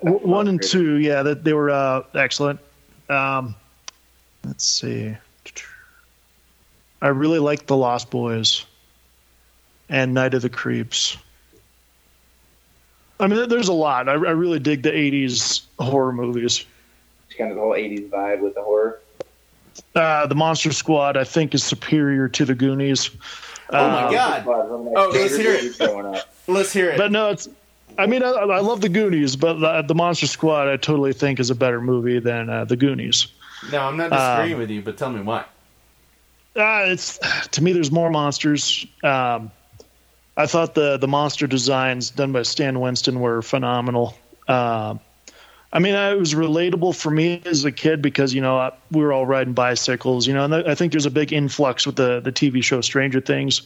one and two, yeah, that they were uh, excellent. Um, let's see. I really like The Lost Boys and Night of the Creeps. I mean, there's a lot. I, I really dig the '80s horror movies. It's kind of the whole '80s vibe with the horror. Uh, the Monster Squad, I think, is superior to the Goonies. Oh my Uh, God. Oh, let's hear it. Let's hear it. But no, it's. I mean, I, I love the Goonies, but the, the Monster Squad, I totally think is a better movie than uh, the Goonies. no, I'm not disagreeing with you, but tell me why. Uh, it's to me, there's more monsters. Um, I thought the the monster designs done by Stan Winston were phenomenal. Um I mean, it was relatable for me as a kid because you know we were all riding bicycles, you know, and I think there's a big influx with the the TV show Stranger Things.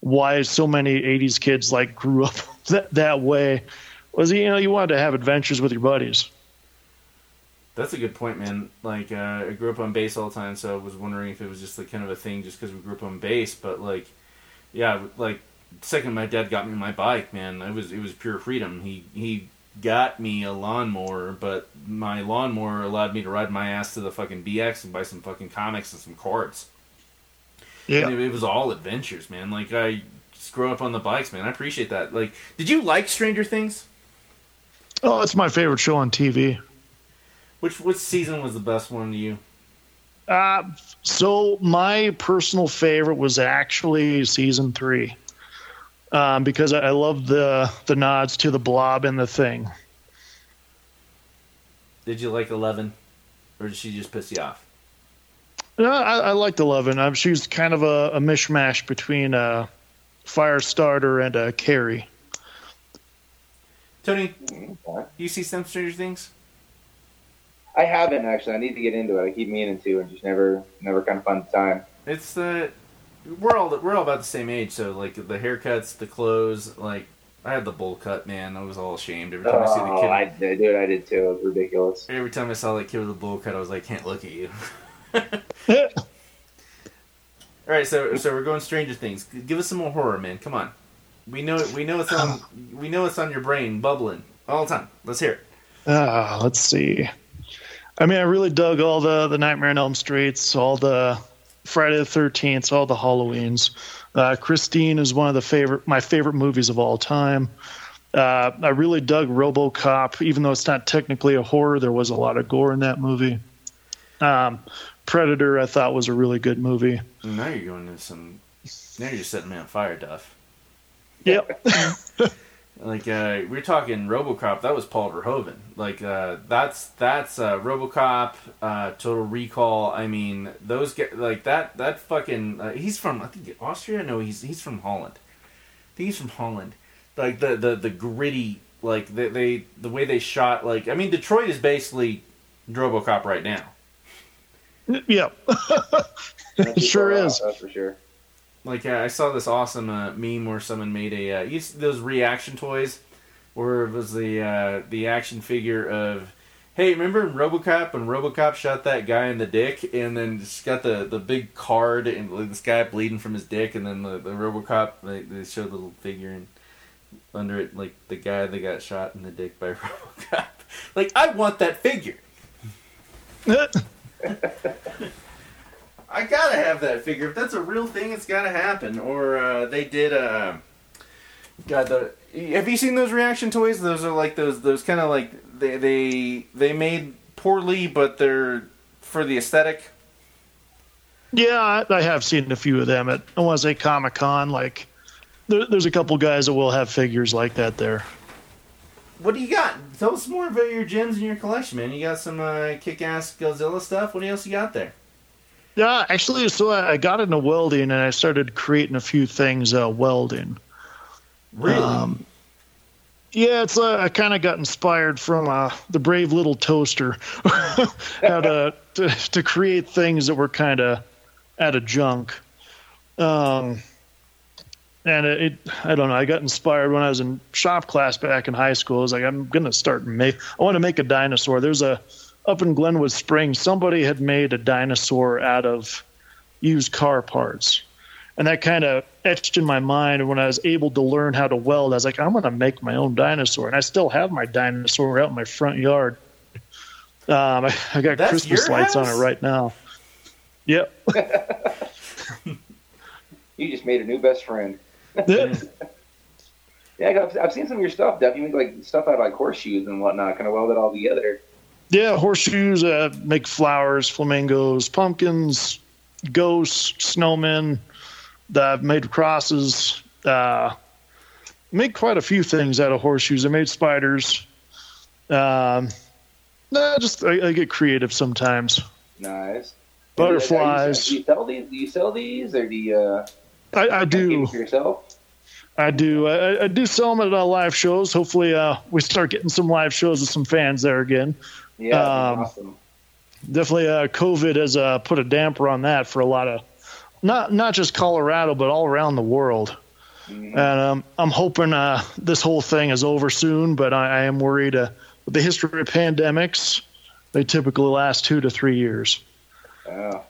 Why so many '80s kids like grew up that that way was you know you wanted to have adventures with your buddies. That's a good point, man. Like, uh, I grew up on base all the time, so I was wondering if it was just like kind of a thing just because we grew up on base. But like, yeah, like second my dad got me my bike, man, it was it was pure freedom. He he got me a lawnmower, but my lawnmower allowed me to ride my ass to the fucking BX and buy some fucking comics and some cards. Yeah, it, it was all adventures, man. Like I just grew up on the bikes, man. I appreciate that. Like, did you like Stranger Things? oh, it's my favorite show on TV. Which which season was the best one to you? Uh, so my personal favorite was actually season three, um, because I, I love the the nods to the Blob and the Thing. Did you like Eleven, or did she just piss you off? Uh, I, I liked Eleven. Um, she was kind of a, a mishmash between uh, Firestarter and a Carrie. Tony, Okay. you see some Stranger Things? I haven't actually. I need to get into it. I keep meaning to, and just never, never kind of find the time. It's the we're all we're all about the same age, so like the haircuts, the clothes. Like I had the bowl cut, man. I was all ashamed every time I see the Oh, kid. I did, dude. I did too. It was ridiculous. Every time I saw that kid with the bowl cut, I was like, can't look at you. All right, so so we're going Stranger Things. Give us some more horror, man. Come on. We know we know it's on we know it's on your brain, bubbling all the time. Let's hear it. Uh, let's see. I mean, I really dug all the the Nightmare on Elm Streets, all the Friday the Thirteenth, all the Halloweens. Uh, Christine is one of the favorite my favorite movies of all time. Uh, I really dug RoboCop, even though it's not technically a horror. There was a lot of gore in that movie. Um, Predator, I thought was a really good movie. Now you're going into some. Now you're setting me on fire, Duff. Yep. Like uh, we're talking RoboCop, that was Paul Verhoeven. Like uh, that's that's uh, RoboCop, uh, Total Recall. I mean, those get like that that fucking. Uh, he's from I think Austria. No, he's he's from Holland. I think he's from Holland. Like the the the gritty like they, they the way they shot. Like I mean, Detroit is basically RoboCop right now. yep. Not too Sure is. That's for sure. Like uh, I saw this awesome uh, meme where someone made a uh, those reaction toys, where it was the uh, the action figure of, hey, remember RoboCop when RoboCop shot that guy in the dick and then just got the, the big card and this guy bleeding from his dick and then the, the RoboCop they, they showed the little figure and under it like the guy that got shot in the dick by RoboCop. Like I want that figure. Gotta have that figure. If that's a real thing, it's gotta happen. Or uh, they did. Uh, God, the have you seen those reaction toys? Those are like those those kind of like they they they made poorly, but they're for the aesthetic. Yeah, I, I have seen a few of them at I want to say Comic Con. Like, there, there's a couple guys that will have figures like that there. What do you got? Tell us more about your gems in your collection, man. You got some uh, kick-ass Godzilla stuff. What else you got there? Yeah, actually, so I, got into welding and I started creating a few things uh, welding. Really? Um, yeah, it's uh, I kind of got inspired from uh, the brave little toaster, how to, to to create things that were kind of out of junk. Um, and it, it, I don't know. I got inspired when I was in shop class back in high school. I was like, I'm gonna start make. I want to make a dinosaur. There's a up in Glenwood Springs. Somebody had made a dinosaur out of used car parts and that kind of etched in my mind. And when I was able to learn how to weld, I was like, I'm going to make my own dinosaur. And I still have my dinosaur out in my front yard. Um, I, I, got That's Christmas lights house? on it right now. Yep. You just made a new best friend. Yeah. Yeah, I've, I've seen some of your stuff, Def. You make like stuff out of like horseshoes and whatnot, kind of weld it all together. Yeah, horseshoes, uh, make flowers, flamingos, pumpkins, ghosts, snowmen. that I've made crosses. Uh, made quite a few things out of horseshoes. I made spiders. Um, nah, just I, I get creative sometimes. Nice. Butterflies. Do you sell these? Do you sell these, or do you uh, I, I do. yourself? I do. I, I do sell them at uh, live shows. Hopefully, uh, we start getting some live shows with some fans there again. Yeah, Um, awesome. Definitely, uh, COVID has uh, put a damper on that for a lot of not not just Colorado, but all around the world. Mhm. And um, I'm hoping uh, this whole thing is over soon. But I, I am worried. Uh, with the history of pandemics, they typically last two to three years. Oh.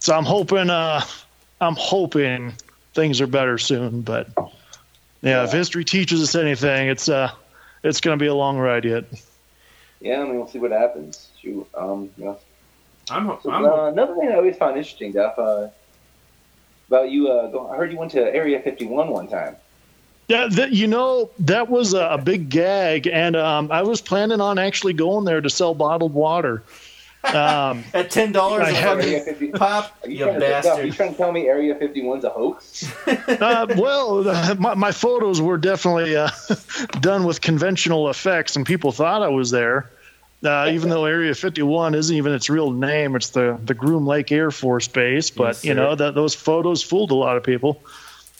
So I'm hoping. Uh, I'm hoping things are better soon. But yeah, if history teaches us anything, it's uh, it's going to be a long ride yet. Yeah, I mean, we'll see what happens. Shoot, um, you know. I'm, So, I'm uh, another thing I always found interesting, Duff, uh, about you. Uh, go, I heard you went to Area 51 one time. Yeah, that, you know that was a, a big gag, and um, I was planning on actually going there to sell bottled water. Um, at ten dollars I a have- Area fucking 50, pop. are you, You trying to, Duff, are you trying to tell me Area 51's a hoax? uh, well, uh, my, my photos were definitely uh, done with conventional effects, and people thought I was there. Uh, even though Area 51 isn't even its real name, it's the the Groom Lake Air Force Base. But Yes, you know that those photos fooled a lot of people.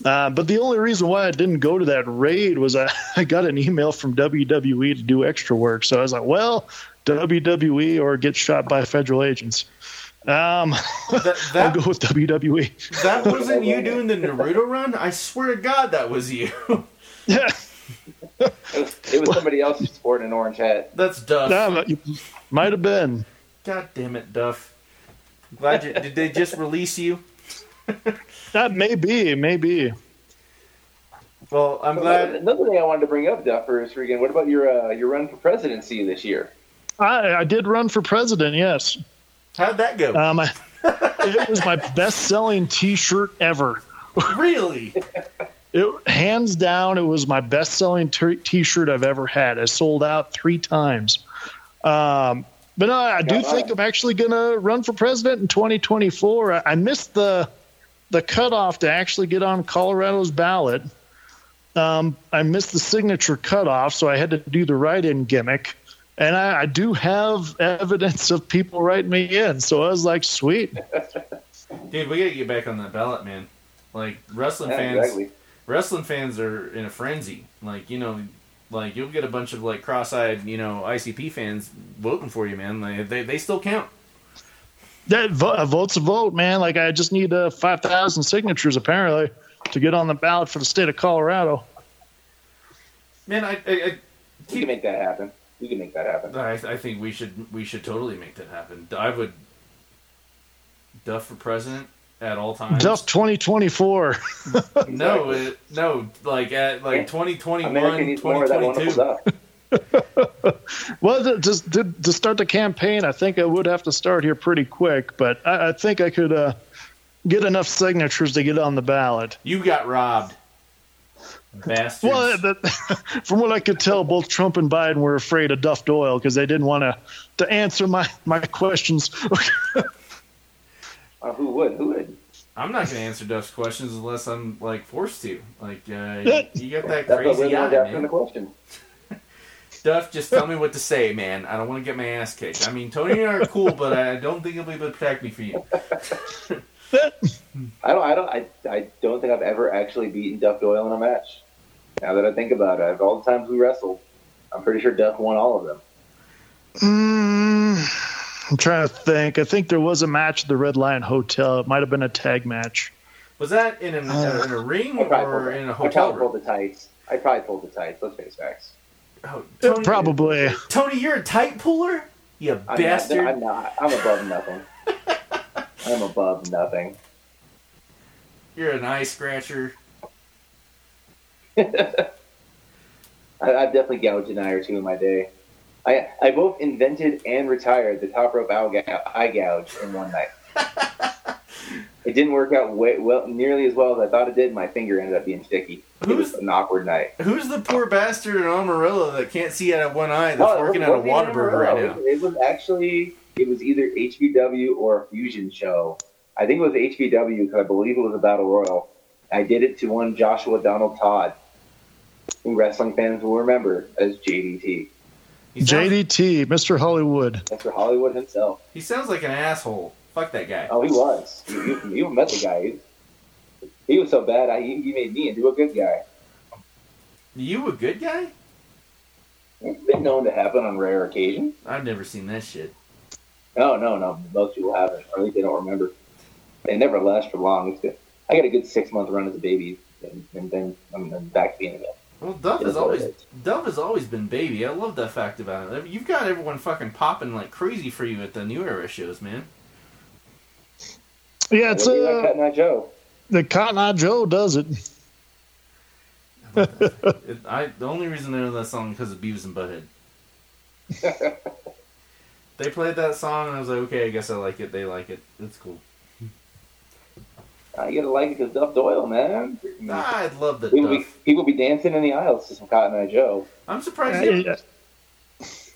Uh, but the only reason why I didn't go to that raid was I, I got an email from WWE to do extra work. So I was like, well, WWE or get shot by federal agents. Um, That, I'll go with. WWE. that wasn't you doing the Naruto run? I swear to God, that was you. Yeah, It was, it was somebody else sporting an orange hat. That's Duff. nah, might have been. God damn it, Duff. Glad you, did they just release you? That may be, maybe. Well, I'm glad. Another thing I wanted to bring up, Duff, is freaking. What about your uh, your run for presidency this year? I, I did run for president. Yes, How'd that go? um, I, it was my best-selling T-shirt ever. really? It hands down, it was my best-selling t- T-shirt I've ever had. I sold out three times. Um, but no, I do think I'm actually going to run for president in 2024. I, I missed the the cutoff to actually get on Colorado's ballot. Um, I missed the signature cutoff, so I had to do the write-in gimmick. And I, I do have evidence of people writing me in, so I was like, "Sweet, Dude, we gotta get back on that ballot, man. Like wrestling Yeah, fans, exactly. wrestling fans are in a frenzy. Like you know, like you'll get a bunch of like cross-eyed, you know, ICP fans voting for you, man. Like they they still count. that vo- a vote's a vote, man. Like I just need uh, five thousand signatures apparently to get on the ballot for the state of Colorado." Man, I I, I We can make that happen. We can make that happen. I, I think we should we should totally make that happen. I would Duff for president at all times. Duff 2024. No, it, no, like at like Yeah. 2021, America needs more of that wonderful 2022. stuff. Well, to, just to, to start the campaign, I think I would have to start here pretty quick, but I, I think I could uh, get enough signatures to get on the ballot. You got robbed. Bastards. Well, that, from what I could tell, both Trump and Biden were afraid of Duff Doyle because they didn't want to to answer my my questions. Uh, who would? Who would? I'm not gonna answer Duff's questions unless I'm like forced to. Like uh, you, you got that That's what crazy we're eye, asking the man. question. Duff, just tell me what to say, man. I don't want to get my ass kicked. I mean, Tony and I are cool, but I don't think he'll be able to protect me for you. I don't. I don't. I, I don't think I've ever actually beaten Duff Doyle in a match. Now that I think about it, of all the times we wrestled, I'm pretty sure Duff won all of them. mm, I'm trying to think. I think there was a match at the Red Lion Hotel. It might have been a tag match. Was that in, an, Uh, in a ring I probably, or pulled, in a I hotel probably room? pulled the tights. I probably pulled the tights. Let's face facts. Oh, Tony, Probably. Tony, you're a tight puller. You I'm bastard. Not, I'm not. I'm above nothing. I'm above nothing. You're an eye scratcher. I, I've definitely gouged an eye or two in my day. I I both invented and retired the top rope eye gou- eye gouge in one night. it didn't work out way, well nearly as well as I thought it did. My finger ended up being sticky. It was an awkward night. Who's the poor bastard in Amarillo that can't see out of one eye that's oh, it working at a Amarillo. right now? It, it was actually it was either HBW or a fusion show. I think it was HBW because I believe it was a battle royal. I did it to one Joshua Donald Todd, wrestling fans will remember as JDT. Sounds, JDT, Mr. Hollywood. Mr. Hollywood himself. he sounds like an asshole. Fuck that guy. Oh, he was. You, you, you met the guy. He, he was so bad. I, he, he made me into a good guy. You a good guy? It's been known to happen on rare occasions. I've never seen that shit. No, no, no. Most people haven't, or at least they don't remember. They never last for long. It's good. I got a good six month run as a baby, and, and then I'm I'm back to being a Well, Duff has is it always is. Duff has always been baby. I love that fact about it. You've got everyone fucking popping like crazy for you at the New Era shows, man. Yeah, it's It'll be like uh, Cutting Eye Joe. the Cotton Eye Joe does it. It, I the only reason I know that song because of Beavis and Butthead. they played that song and I was like, okay, I guess I like it. They like it. It's cool. I gotta like it because Duff Doyle, man. Ah, I'd love the People be, Duff. people be dancing in the aisles to some Cotton Eye Joe. I'm surprised. You, Yeah,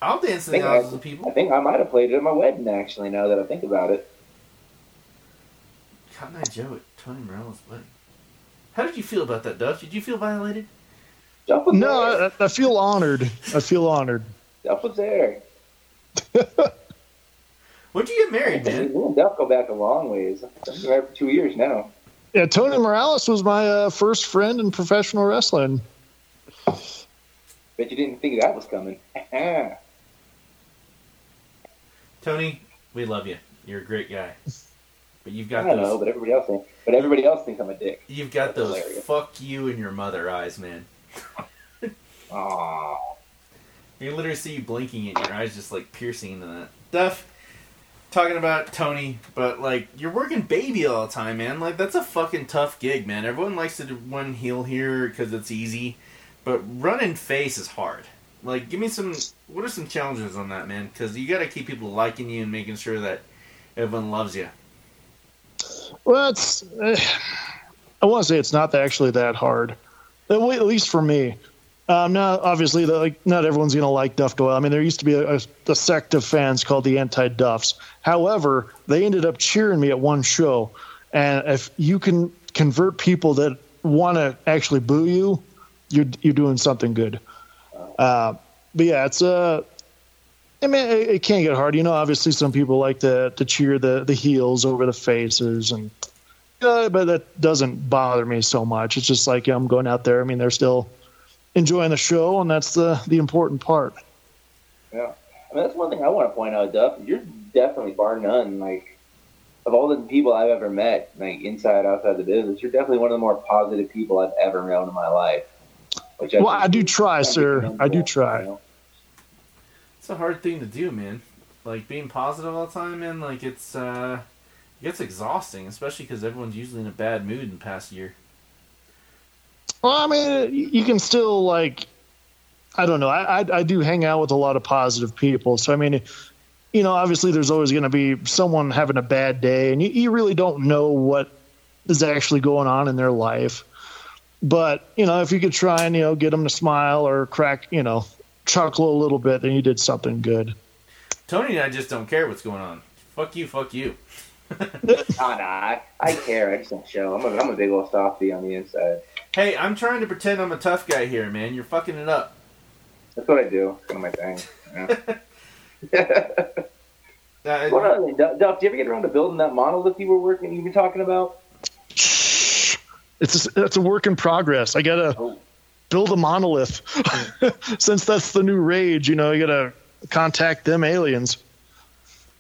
I'll dance in I the think, aisles I, with I think I might have played it at my wedding, actually, now that I think about it. Cotton Eye Joe at Tony Morello's wedding. How did you feel about that, Duff? Did you feel violated? Duff was No, there. I, I feel honored. I feel honored. Duff was there. When'd you get married, Me man? and Duff go back a long ways. I've been married for two years now. Yeah, Tony Morales was my uh, first friend in professional wrestling. Bet you didn't think that was coming. Tony, we love you. You're a great guy. But you've I got don't know, but everybody else thinks. But everybody else thinks I'm a dick. You've got That's those hilarious. fuck you and your mother eyes, man. Aww. You literally see you blinking and your eyes just like piercing into that. Duff, talking about Tony, but like you're working baby all the time, man. Like that's a fucking tough gig, man. Everyone likes to do one heel here because it's easy, but running face is hard. Like, give me some. What are some challenges on that, man? Because you got to keep people liking you and making sure that everyone loves you. Well, it's. Uh, I want to say it's not actually that hard, at at least for me. Um, now, obviously, the, like not everyone's going to like Duff Doyle. I mean, there used to be a, a, a sect of fans called the Anti-Duffs. However, they ended up cheering me at one show, and if you can convert people that want to actually boo you, you're you're doing something good. Uh, but yeah, it's uh, I mean, it, it can get hard. You know, obviously, some people like to to cheer the the heels over the faces, and uh, but that doesn't bother me so much. It's just like I'm going out there. I mean, they're still enjoying the show, and that's the the important part. Yeah. I mean, that's one thing I want to point out, Duff. You're definitely, bar none, like, of all the people I've ever met, like, inside, outside the business, you're definitely one of the more positive people I've ever known in my life. Which Well, think I do try, sir. I do try. you know? It's a hard thing to do, man. Like being positive all the time, man. Like it's uh, it gets exhausting, especially because everyone's usually in a bad mood in the past year. Well, I mean, you you can still like, I don't know. I, I I do hang out with a lot of positive people, so I mean, you know, obviously there's always going to be someone having a bad day, and you, you really don't know what is actually going on in their life. But you know, if you could try and you know get them to smile or crack, you know, chuckle a little bit, then you did something good. Tony and I just don't care what's going on. Fuck you, fuck you. oh, nah, I, I care. I just don't show. I'm a, I'm a big old softy on the inside. Hey, I'm trying to pretend I'm a tough guy here, man. You're fucking it up. That's what I do. It's kind of my thing. Yeah. Uh, what else? Duff, Duff, do you ever get around to building that monolith you were working, you were talking about? It's a, it's a work in progress. I gotta Oh. build a monolith since that's the new rage. You know, you gotta contact them aliens.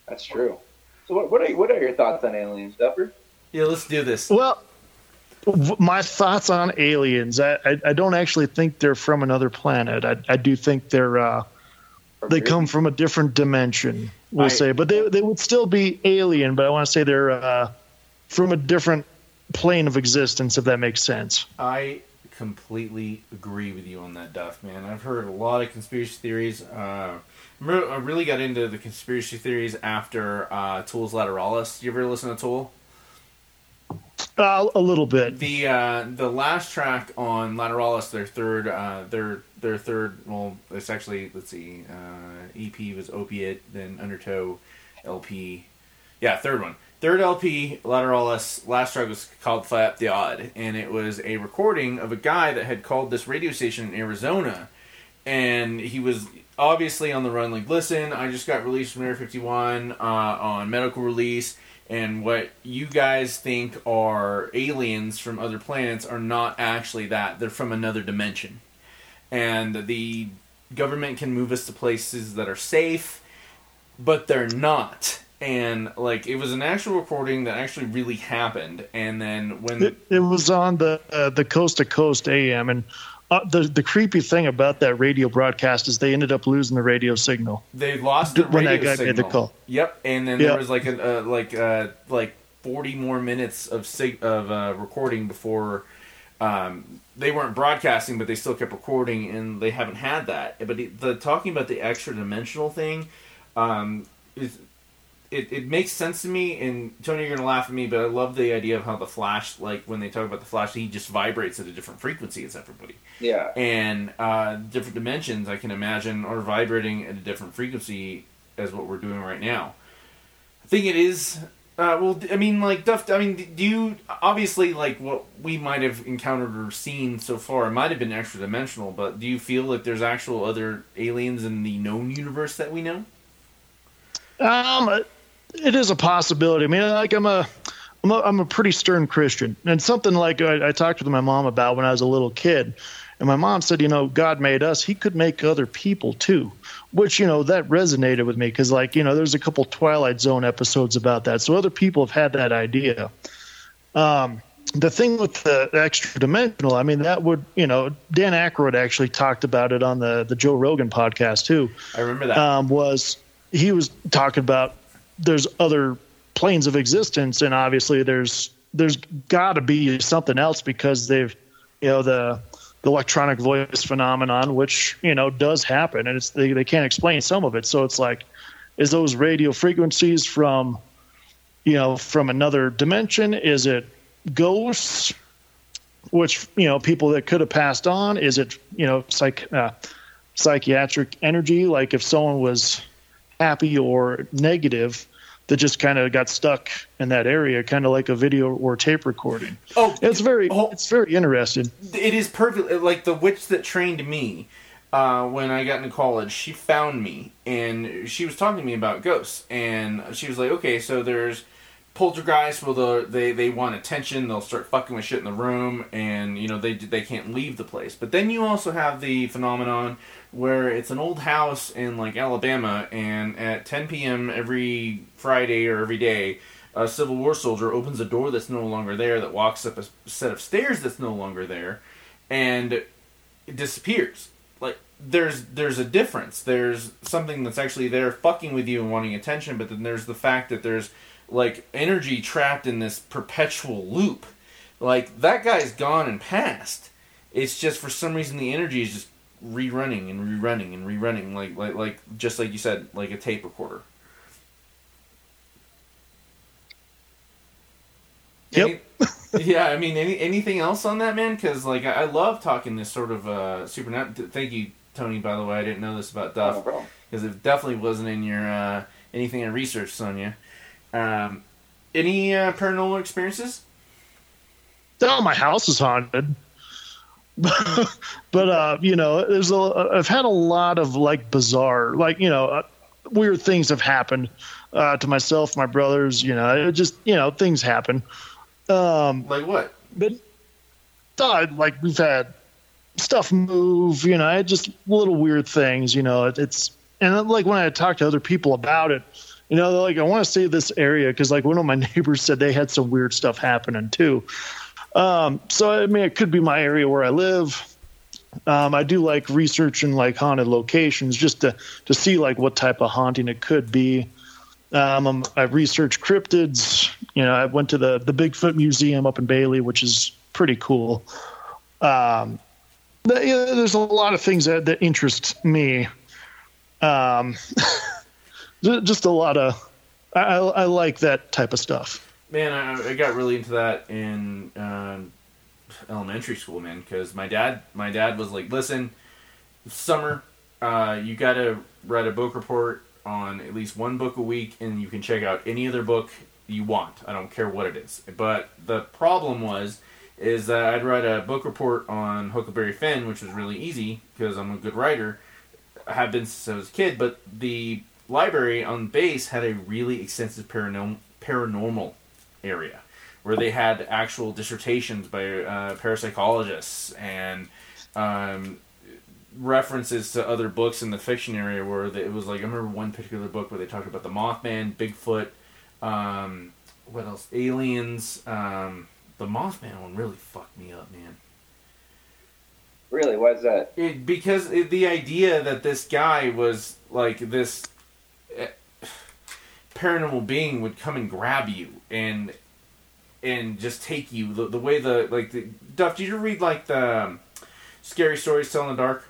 That's true. So what, what are what are your thoughts on aliens, Duffer? yeah, let's do this. Well, w- my thoughts on aliens. I, I, I don't actually think they're from another planet. I, I do think they're uh, they come from a different dimension. We'll I- say, but they they would still be alien. But I want to say they're uh, from a different plane of existence. If that makes sense. I completely agree with you on that, Duff, man. I've heard a lot of conspiracy theories. Uh, I really got into the conspiracy theories after uh, Tool's Lateralus. You ever listen to Tool? Uh, a little bit. The uh, the last track on Lateralus, their third, uh, their their third. Well, it's actually let's see. Uh, EP was Opiate, then Undertow, LP. Yeah, third one, third LP, Lateralus. Last track was called Faaip de Oiad, and it was a recording of a guy that had called this radio station in Arizona, and he was obviously on the run. Like, listen, I just got released from Air 51 uh, on medical release, and what you guys think are aliens from other planets are not actually that. They're from another dimension, and the government can move us to places that are safe, but they're not. And like, it was an actual recording that actually really happened. And then when It, it was on the uh, the coast to coast AM, and uh, the the creepy thing about that radio broadcast is they ended up losing the radio signal. They lost the When that guy made the call. Yep, and then Yeah. there was like a uh, like uh, like forty more minutes of sig- of uh, recording before um, they weren't broadcasting, but they still kept recording, and they haven't had that. But it, the talking about the extra dimensional thing um, is. It, it makes sense to me, and Tony, you're gonna laugh at me, but I love the idea of how the Flash, like when they talk about the Flash, he just vibrates at a different frequency as everybody Yeah. and uh, different dimensions I can imagine are vibrating at a different frequency as what we're doing right now. I think it is. Uh, well, I mean, like Duff. I mean, do you obviously like what we might have encountered or seen so far? It might have been extra dimensional, but do you feel like there's actual other aliens in the known universe that we know? Um, it is a possibility. I mean, like I'm a, I'm a, I'm a pretty stern Christian, and something like I, I talked with my mom about when I was a little kid, and my mom said, you know, God made us; He could make other people too, which you know that resonated with me because, like, you know, there's a couple Twilight Zone episodes about that, so other people have had that idea. Um, the thing with the extra dimensional, I mean, that would, you know, Dan Aykroyd actually talked about it on the the Joe Rogan podcast too I remember that. um, was he was talking about there's other planes of existence, and obviously there's there's got to be something else because they've you know the the electronic voice phenomenon, which you know does happen, and it's they, they can't explain some of it. So it's like, is those radio frequencies from you know from another dimension? Is it ghosts? Which you know people that could have passed on? Is it you know psych uh, psychiatric energy? Like if someone was happy or negative that just kind of got stuck in that area, kind of like a video or tape recording. oh, It's very, Oh. it's very interesting. it is perfect. Like the witch that trained me uh, when I got into college, she found me and she was talking to me about ghosts. And she was like, "Okay, so there's poltergeists. Well, they they want attention. They'll start fucking with shit in the room, and you know they they can't leave the place. But then you also have the phenomenon where it's an old house in like Alabama, and at 10 p.m. every Friday or every day." A Civil War soldier opens a door that's no longer there, that walks up a set of stairs that's no longer there, and it disappears. Like there's there's a difference. There's something that's actually there fucking with you and wanting attention, but then there's the fact that there's like energy trapped in this perpetual loop. Like that guy's gone and passed. It's just for some reason the energy is just rerunning and rerunning and rerunning like like like just like you said, like a tape recorder. Yep. Any- yeah, I mean, any anything else on that, man? Because like I, I love talking this sort of uh, supernatural. Thank you, Tony. By the way, I didn't know this about No Duff problem. because it definitely wasn't in your uh, anything I researched on you. Um, any uh, paranormal experiences? Oh, my house is haunted. But uh, you know, there's a I've had a lot of like bizarre, like you know, uh, weird things have happened uh, to myself, my brothers. You know, it just you know things happen. Um, Like what? but uh, like we've had stuff move. You know, just little weird things. You know, it, it's and like when I talk to other people about it. You know, like, I want to save this area because, like, one of my neighbors said they had some weird stuff happening too. Um, so I mean, it could be my area where I live. Um, I do like researching like haunted locations just to to see like what type of haunting it could be. Um, I've researched cryptids. You know, I went to the the Bigfoot Museum up in Bailey, which is pretty cool. Um, the- yeah, there's a lot of things that, that interest me. Um, just a lot of I, I I like that type of stuff. Man, I, I got really into that in um, elementary school, man. Because my dad, my dad was like, "Listen, summer, uh, you got to write a book report on at least one book a week, and you can check out any other book you want. I don't care what it is." But the problem was, is that I'd write a book report on Huckleberry Finn, which was really easy because I'm a good writer. I have been since I was a kid, but the library on base had a really extensive paranormal area where they had actual dissertations by uh, parapsychologists and um, references to other books in the fiction area where they, it was like I remember one particular book where they talked about the Mothman, Bigfoot, um, what else? Aliens. Um, the Mothman one really fucked me up, man. Really? Why is that? It, because it, the idea that this guy was like this paranormal being would come and grab you and and just take you the, the way the like the Duff. Did you read like the um, scary stories tell in the dark?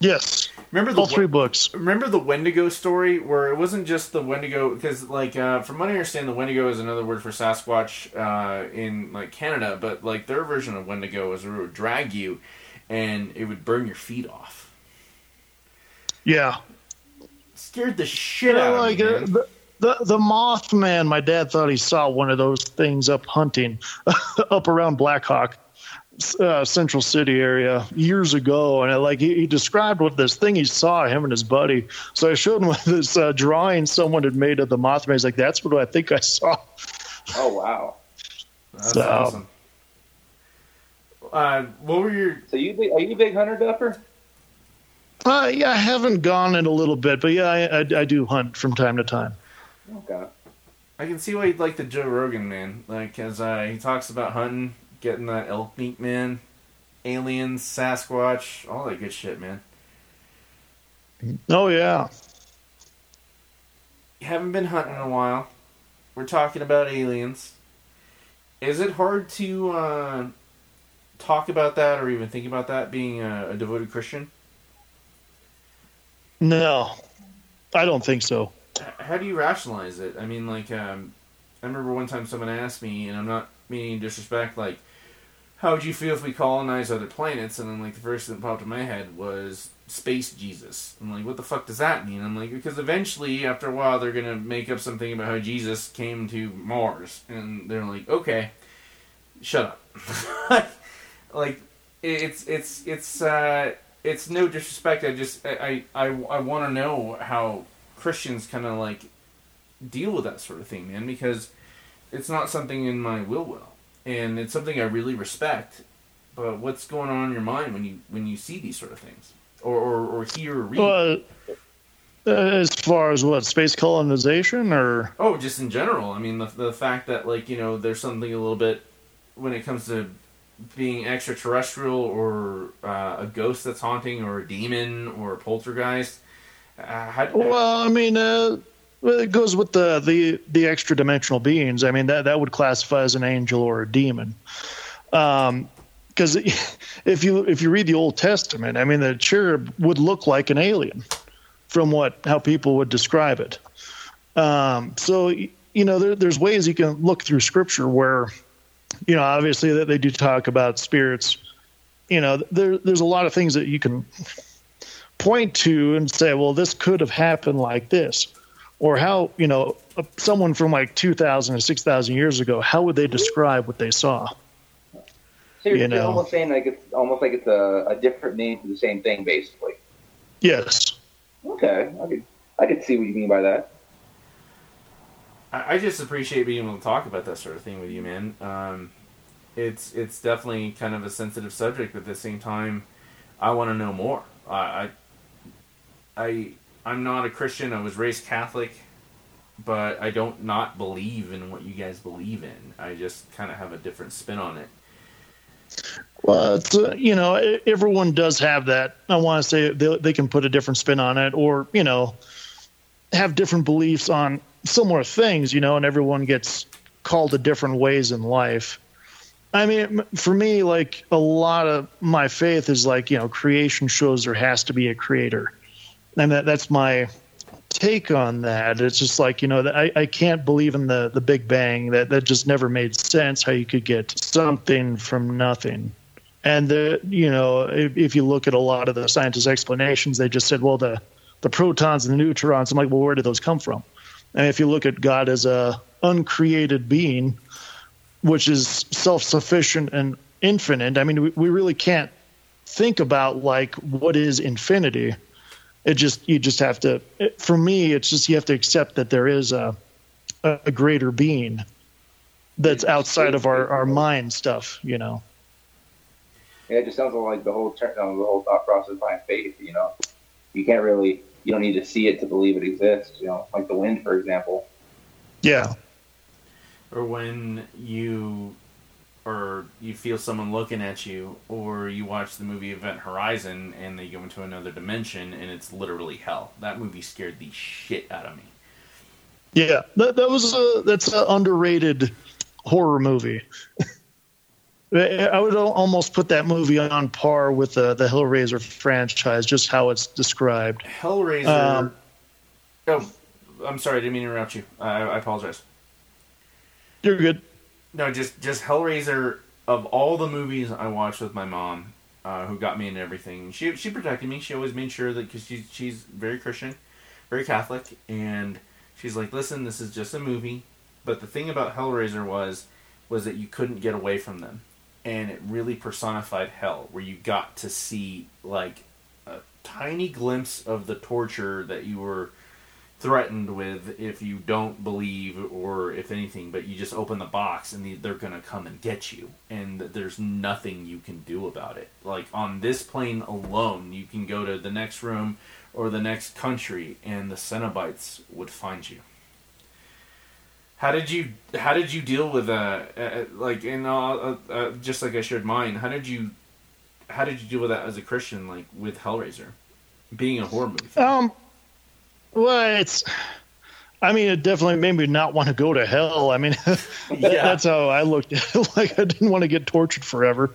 Yes, Remember the all three books. remember the Wendigo story where it wasn't just the Wendigo because like uh, from what I understand the Wendigo is another word for Sasquatch uh, in like Canada but like their version of Wendigo was where it would drag you and it would burn your feet off Yeah, scared the shit Yeah, out like of me man. the, the the Mothman. My dad thought he saw one of those things up hunting, up around Black Hawk, uh, Central City area years ago, and I, like he, he described what this thing he saw him and his buddy. So I showed him this uh, drawing someone had made of the Mothman. He's like, "That's what I think I saw." Oh wow. That's So- awesome uh, what were your So you are you a big hunter, Duffer? Uh, yeah, I haven't gone in a little bit, but yeah, I, I, I do hunt from time to time. Okay. I can see why you'd like the Joe Rogan man like as uh, he talks about hunting getting that elk meat man aliens Sasquatch all that good shit man Oh yeah. you haven't been hunting in a while. We're talking about aliens. Is it hard to uh, talk about that or even think about that being a, a devoted Christian? No, I don't think so. How do you rationalize it? I mean, like, um, I remember one time someone asked me, and I'm not meaning disrespect, like, how would you feel if we colonized other planets? And then, like, the first thing that popped in my head was space Jesus. I'm like, what the fuck does that mean? I'm like, because eventually, after a while, they're gonna make up something about how Jesus came to Mars, and they're like, okay, shut up. like, it's it's it's uh, it's no disrespect. I just I I I, I want to know how Christians kind of like deal with that sort of thing, man, because it's not something in my will will, and it's something I really respect. But what's going on in your mind when you when you see these sort of things, or or, or hear or read? Uh, as far as what space colonization or oh, just in general. I mean, the the fact that like you know there's something a little bit when it comes to being extraterrestrial or uh, a ghost that's haunting or a demon or a poltergeist. Uh, how, well, I mean, uh, it goes with the the the extra dimensional beings. I mean, that that would classify as an angel or a demon. Um, because if you if you read the Old Testament, I mean, the cherub would look like an alien from what how people would describe it. Um, so you know, there, there's ways you can look through Scripture where you know, obviously that they do talk about spirits. You know, there, there's a lot of things that you can point to and say, well, this could have happened like this, or how you know someone from like 2,000 or 6,000 years ago, how would they describe what they saw? So you're, You know. almost saying like it's almost like it's a, a different name for the same thing, basically. Yes. Okay, I could I could see what you mean by that. I, just appreciate being able to talk about that sort of thing with you, man. Um, it's it's definitely kind of a sensitive subject, but at the same time, I want to know more. I, I, I, I'm not a Christian. I was raised Catholic, but I don't not believe in what you guys believe in. I just kind of have a different spin on it. Well, uh, you know, everyone does have that. I want to say they, they can put a different spin on it, or you know, have different beliefs on similar things. You know, and everyone gets called to different ways in life. I mean, for me, like a lot of my faith is like you know, creation shows there has to be a creator, and that that's my take on that. It's just like you know, I, I can't believe in the the Big Bang. That that just never made sense. How you could get something from nothing. And the you know, if, if you look at a lot of the scientists' explanations, they just said, well, the the protons and the neutrons. I'm like, well, where did those come from? And if you look at God as a uncreated being, which is self-sufficient and infinite, I mean, we, we really can't think about like what is infinity. It just you just have to. It, for me, it's just you have to accept that there is a a, greater being that's outside of our our mind stuff. You know. Yeah, it just sounds like the whole turn, um, the whole thought process behind faith. You know, you can't really, you don't need to see it to believe it exists. You know, like the wind, for example. Yeah. or when you or you feel someone looking at you or you watch the movie event horizon and they go into another dimension and it's literally hell that movie scared the shit out of me Yeah, that, that was a that's an underrated horror movie. I would almost put that movie on par with the the Hellraiser franchise, just how it's described. hellraiser Um, oh i'm sorry i didn't mean to interrupt you. I, I apologize. You're good. no just just hellraiser of all the movies i watched with my mom uh, who got me into everything she, she protected me. She always made sure that because she, she's very christian very catholic and she's like listen this is just a movie. But the thing about hellraiser was was that you couldn't get away from them and it really personified hell where you got to see like a tiny glimpse of the torture that you were threatened with if you don't believe or if anything but you just open the box and they're to come and get you and there's nothing you can do about it. Like on this plane alone you can go to the next room or the next country and the cenobites would find you how did you how did you deal with uh, uh like in uh, uh, uh, just like I shared mine how did you how did you deal with that as a Christian like with Hellraiser being a horror movie Um, well, it's. I mean, it definitely made me not want to go to hell. I mean, that- Yeah. that's how I looked at it. Like, I didn't want to get tortured forever.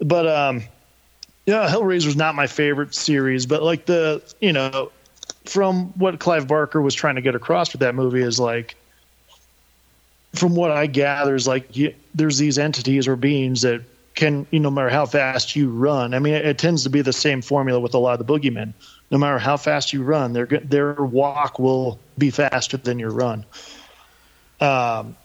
But, um, yeah, Hellraiser's not my favorite series, but like the, you know, from what Clive Barker was trying to get across with that movie is like, from what I gather, is like you, there's these entities or beings that can, you know, no matter how fast you run. I mean, it, it tends to be the same formula with a lot of the boogeymen. No matter how fast you run, their their walk will be faster than your run. Um,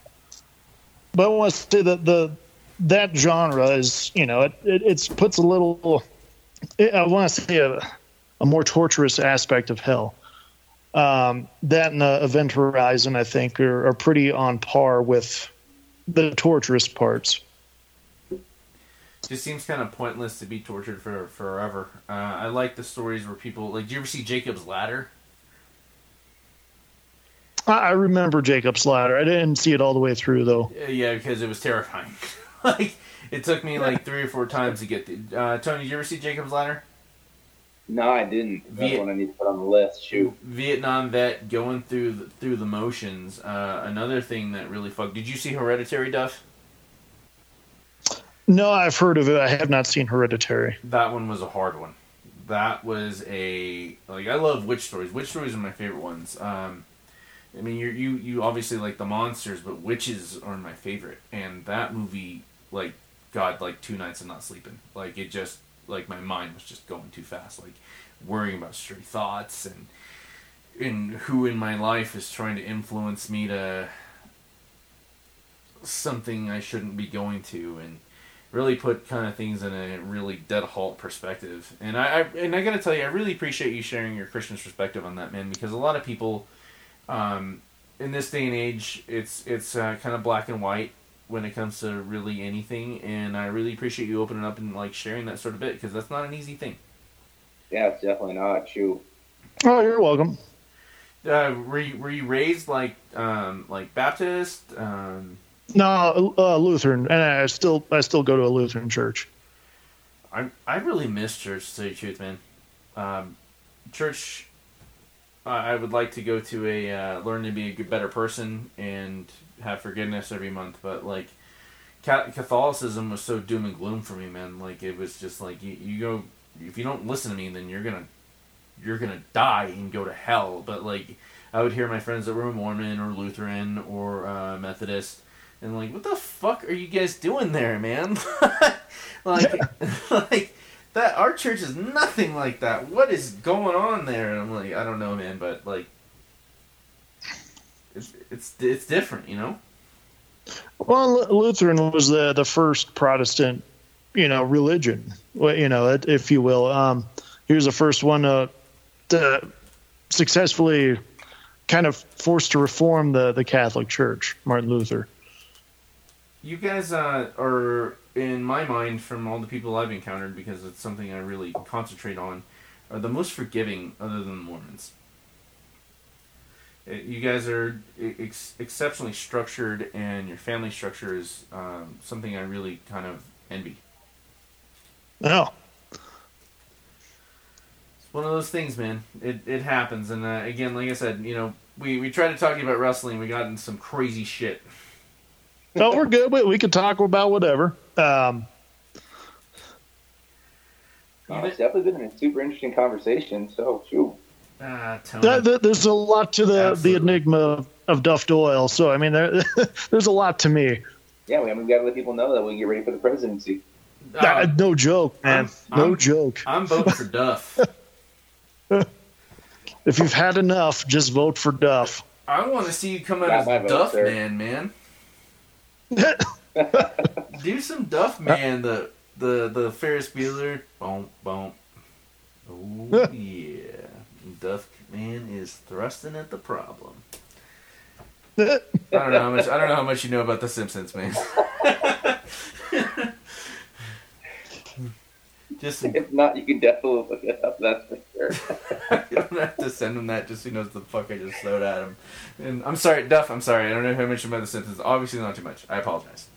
but I want to say that the that genre is, you know, it it it's puts a little. I want to say a, a more torturous aspect of hell. Um, that and uh, Event Horizon, I think, are, are pretty on par with the torturous parts. just seems kind of pointless to be tortured for forever. Uh, I like the stories where people like. Do you ever see Jacob's Ladder? I, I remember Jacob's Ladder. I didn't see it all the way through though. Uh, yeah, because it was terrifying. like it took me like three or four times to get. The, uh, Tony, did you ever see Jacob's Ladder? No, I didn't. That's Viet- one I need to put on the list. Shoot. Vietnam vet going through the, through the motions. Uh, another thing that really fucked. Did you see Hereditary, Duff? No, I've heard of it. I have not seen Hereditary. That one was a hard one. That was a like I love witch stories. Witch stories are my favorite ones. Um, I mean, you you you obviously like the monsters, but witches are my favorite. And that movie like God, like two nights of not sleeping. Like it just like my mind was just going too fast. Like worrying about stray thoughts and and who in my life is trying to influence me to something I shouldn't be going to and really put kind of things in a really dead halt perspective. And I, I and I got to tell you, I really appreciate you sharing your Christian perspective on that, man, because a lot of people um, in this day and age, it's it's uh, kind of black and white when it comes to really anything, and I really appreciate you opening up and like sharing that sort of bit because that's not an easy thing. Yeah, it's definitely not. true. Oh, you're welcome. Uh, were you, were you raised like um, like Baptist? Um, no, uh, Lutheran, and I still I still go to a Lutheran church. I I really miss church. To tell you the truth, man. Um, church. Uh, I would like to go to a uh, learn to be a good, better person and have forgiveness every month, but like Catholicism was so doom and gloom for me, man. Like it was just like you, you go if you don't listen to me, then you're gonna you're gonna die and go to hell. But like I would hear my friends that were Mormon or Lutheran or uh, Methodist, and like, what the fuck are you guys doing there, man? like, like that. Our church is nothing like that. What is going on there? And I'm like, I don't know, man, but like, it's it's different, you know. Well, Lutheran was the the first Protestant, you know, religion, you know, if you will. Um, he was the first one to, to successfully kind of forced to reform the the Catholic Church, Martin Luther. You guys uh, are, in my mind, from all the people I've encountered, because it's something I really concentrate on, are the most forgiving other than the Mormons. It, you guys are ex- exceptionally structured, and your family structure is um, something I really kind of envy. Oh. It's one of those things, man. It, it happens. And uh, again, like I said, you know, we, we tried to talk about wrestling. We got in some crazy shit no, we're good. We, we could talk about whatever. Um, oh, it's definitely been a super interesting conversation. So, shoot. Uh, there's a lot to the, Absolutely. the enigma of Duff Doyle. So, I mean, there, there's a lot to me. Yeah, we, I mean, we got to let people know that we get ready for the presidency. Uh, uh, no joke, man. I'm, no I'm, joke. I'm voting for Duff. if you've had enough, just vote for Duff. I want to see you come out as Duff man, man. Do some Duff Man, the the the Ferris Bueller. Boom, boom. Oh yeah, Duff Man is thrusting at the problem. I don't know how much. I don't know how much you know about The Simpsons, man. just if not, you can definitely look it up. That's for sure. you don't have to send him that just so he knows the fuck I just throwed at him. And I'm sorry, Duff. I'm sorry. I don't know how much about The Simpsons. Obviously, not too much. I apologize.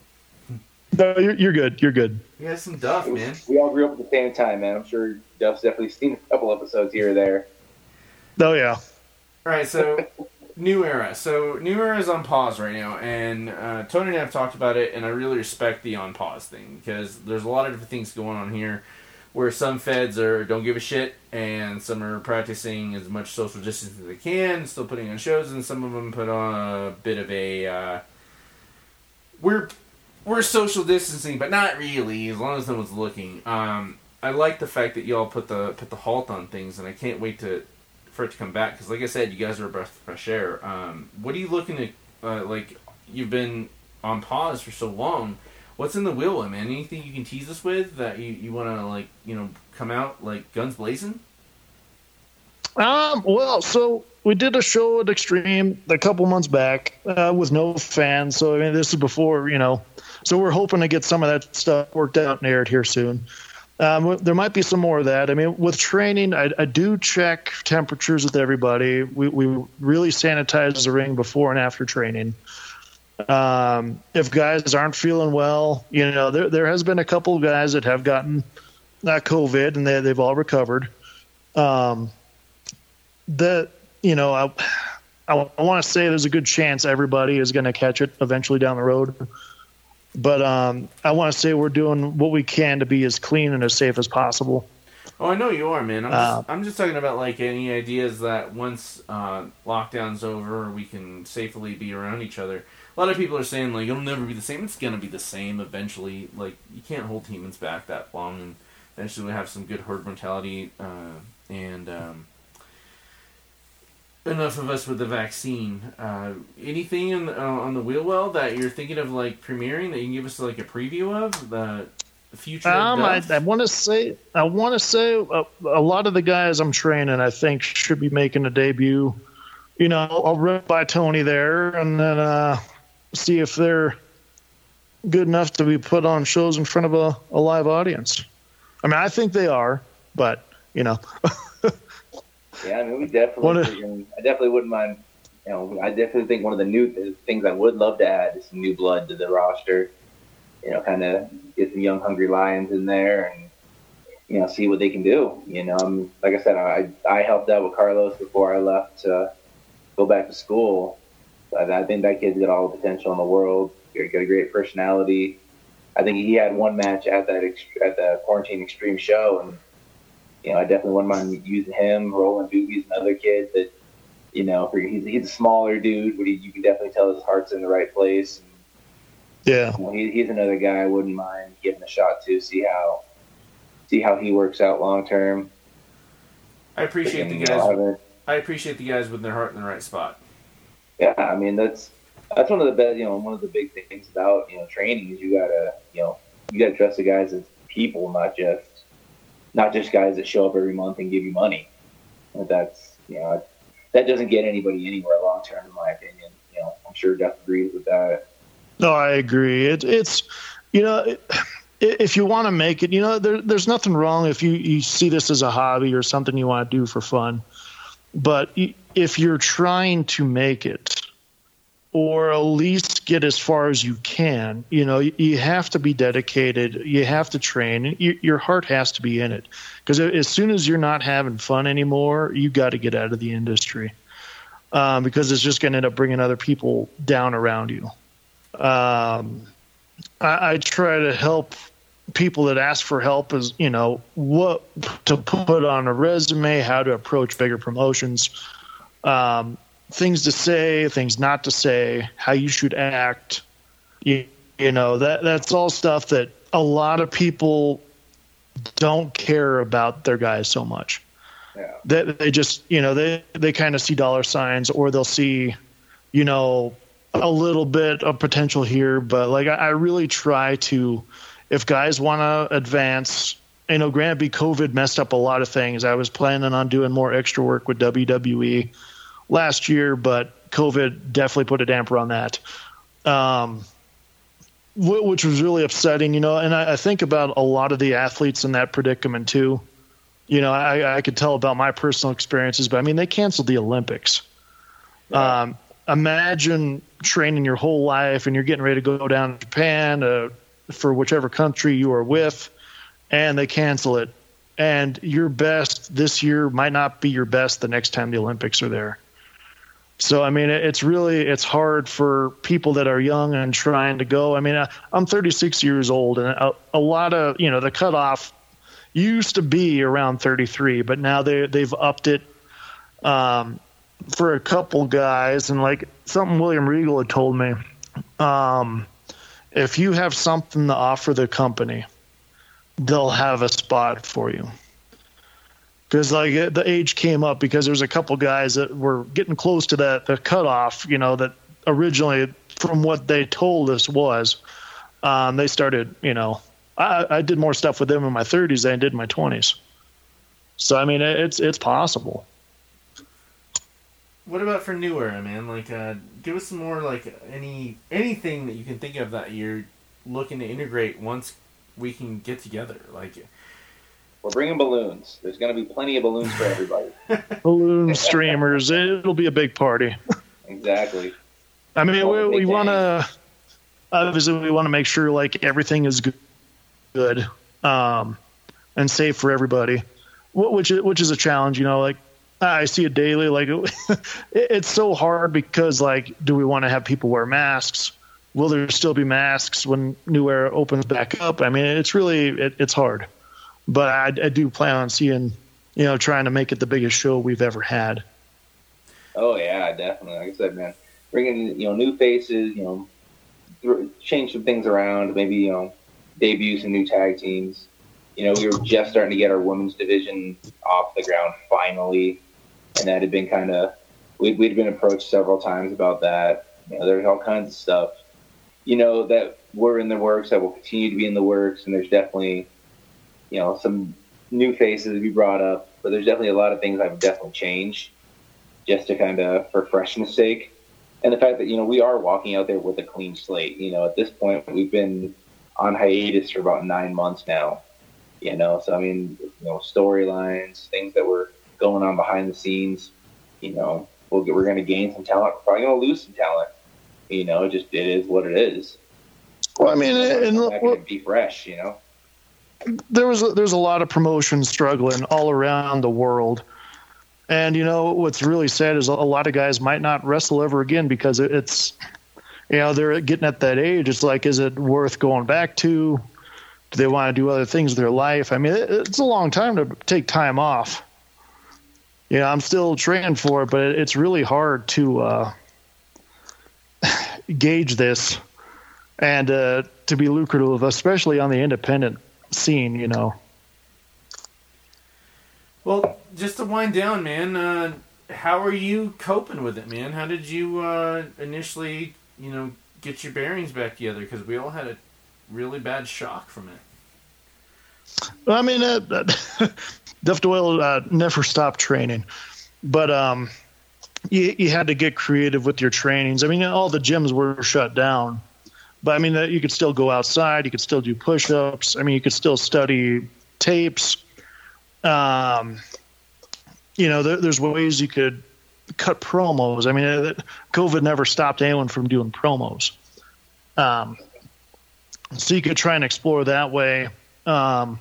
No, you're, you're good. You're good. You got some Duff, man. We all grew up at the same time, man. I'm sure Duff's definitely seen a couple episodes here or there. Oh yeah. All right, so new era. So new era is on pause right now, and uh, Tony and I have talked about it, and I really respect the on pause thing because there's a lot of different things going on here, where some feds are don't give a shit, and some are practicing as much social distance as they can, still putting on shows, and some of them put on a bit of a uh, we're we're social distancing, but not really, as long as no one's looking. Um, I like the fact that y'all put the put the halt on things, and I can't wait to for it to come back. Because, like I said, you guys are a breath of fresh air. Um, what are you looking to uh, like? You've been on pause for so long. What's in the wheel, man? Anything you can tease us with that you, you want to like you know come out like guns blazing? Um. Well, so we did a show at Extreme a couple months back uh, with no fans. So I mean, this is before you know so we're hoping to get some of that stuff worked out and aired here soon. Um, there might be some more of that. I mean, with training, I, I do check temperatures with everybody. We, we really sanitize the ring before and after training. Um, if guys aren't feeling well, you know, there there has been a couple of guys that have gotten that COVID and they they've all recovered. Um, that you know, I I, I want to say there's a good chance everybody is going to catch it eventually down the road. But um, I want to say we're doing what we can to be as clean and as safe as possible. Oh, I know you are, man. I'm just, uh, I'm just talking about like any ideas that once uh, lockdown's over, we can safely be around each other. a lot of people are saying like it'll never be the same. It's gonna be the same eventually. Like you can't hold humans back that long, and eventually we have some good herd mentality uh, and um, enough of us with the vaccine. Uh, anything in, uh, on the wheel well that you're thinking of like premiering that you can give us like a preview of the future? Um, I, I want to say I want to say a, a, lot of the guys I'm training I think should be making a debut. You know, I'll run by Tony there and then uh, see if they're good enough to be put on shows in front of a, a live audience. I mean, I think they are, but you know. Yeah, I mean, we definitely. I definitely wouldn't mind. You know, I definitely think one of the new things I would love to add is some new blood to the roster. You know, kind of get some young, hungry lions in there, and you know, see what they can do. You know, I'm, like I said, I I helped out with Carlos before I left to go back to school. I, I think that kid's got all the potential in the world. He's got a great personality. I think he had one match at that at the quarantine extreme show, and you know, I definitely wouldn't mind using him. Roland Doobie's another kid that, you know, he's, he's a smaller dude, but he, you can definitely tell his heart's in the right place. Yeah, you know, he, he's another guy I wouldn't mind giving a shot to see how see how he works out long term. I appreciate the guys. I appreciate the guys with their heart in the right spot. Yeah, I mean that's that's one of the best. You know, one of the big things about you know training is you gotta you know you gotta trust the guys as people, not just not just guys that show up every month and give you money. That's you know that doesn't get anybody anywhere long term, in my opinion. You know, I'm sure Jeff agrees with that. No, I agree. It, it's you know. It, if you want to make it, you know, there, there's nothing wrong if you, you see this as a hobby or something you want to do for fun. But if you're trying to make it, or at least get as far as you can. You know, you have to be dedicated. You have to train. your heart has to be in it because as soon as you're not having fun anymore, you got to get out of the industry um, because it's just going to end up bringing other people down around you. Um, I, I try to help people that ask for help is you know what to put on a resume, how to approach bigger promotions. Um, things to say, things not to say, how you should act. You, you know that that's all stuff that a lot of people don't care about their guys so much. Yeah. They, they just you know they they kind of see dollar signs or they'll see you know a little bit of potential here, but like I, I really try to if guys want to advance. You know, granted, COVID messed up a lot of things. I was planning on doing more extra work with WWE last year, but COVID definitely put a damper on that. Um, which was really upsetting, you know. And I, I, think about a lot of the athletes in that predicament too. You know, I, I could tell about my personal experiences, but I mean, they canceled the Olympics. Um, imagine training your whole life and you're getting ready to go down to Japan uh, for whichever country you are with, and they cancel it. And your best this year might not be your best the next time the Olympics are there. So I mean, it's really it's hard for people that are young and trying to go. I mean, I'm 36 years old, and a, a lot of you know the cutoff used to be around 33, but now they they've upped it um, for a couple guys. And like something William Regal had told me, um, if you have something to offer the company, they'll have a spot for you because like the age came up because there's a couple guys that were getting close to that the cutoff. You know that originally, from what they told us was, um, they started. You know, I, I did more stuff with them in my 30s than I did in my 20s. So I mean, it's it's possible. What about for New Era, man? Like, uh, give us some more like any anything that you can think of that you're looking to integrate once we can get together. Like, we're bringing balloons. There's going to be plenty of balloons for everybody. Balloon streamers. It'll be a big party. Exactly. I mean, we, we want to obviously we want to make sure like everything is good, um, and safe for everybody, which which is a challenge. You know, like I see it daily. Like it's so hard because like, do we want to have people wear masks? Will there still be masks when New Era opens back up? I mean, it's really it, it's hard but I, I do plan on seeing, you know, trying to make it the biggest show we've ever had. Oh yeah, definitely. Like I said, man, bringing you know new faces, you know, th- change some things around, maybe you know debut some new tag teams. You know, we were just starting to get our women's division off the ground finally, and that had been kind of we'd, we'd been approached several times about that. You know, there's all kinds of stuff, you know, that were in the works that will continue to be in the works, and there's definitely, you know, some new faces be brought up, but there's definitely a lot of things I've definitely changed just to kind of for freshness sake. And the fact that, you know, we are walking out there with a clean slate. You know, at this point, we've been on hiatus for about nine months now. You know, so I mean, you know, storylines, things that were going on behind the scenes. You know, we'll get, we're going to gain some talent. We're probably going to lose some talent. You know, it just it is what it is. Well, I mean, and, and be fresh. You know, there was there's a lot of promotion struggling all around the world. And you know what's really sad is a lot of guys might not wrestle ever again because it's, you know, they're getting at that age. It's like, is it worth going back to? Do they want to do other things with their life? I mean, it's a long time to take time off. You know, I'm still training for it, but it's really hard to uh, gauge this and uh, to be lucrative, especially on the independent scene. You know. Well, just to wind down, man. Uh, how are you coping with it, man? How did you uh, initially, you know, get your bearings back together? Because we all had a really bad shock from it. I mean, uh, Duff Doyle uh, never stopped training, but um, you, you had to get creative with your trainings. I mean, all the gyms were shut down, but I mean, you could still go outside. You could still do push-ups. I mean, you could still study tapes. Um, you know, there, there's ways you could cut promos. I mean, uh, COVID never stopped anyone from doing promos. Um, so you could try and explore that way. Um,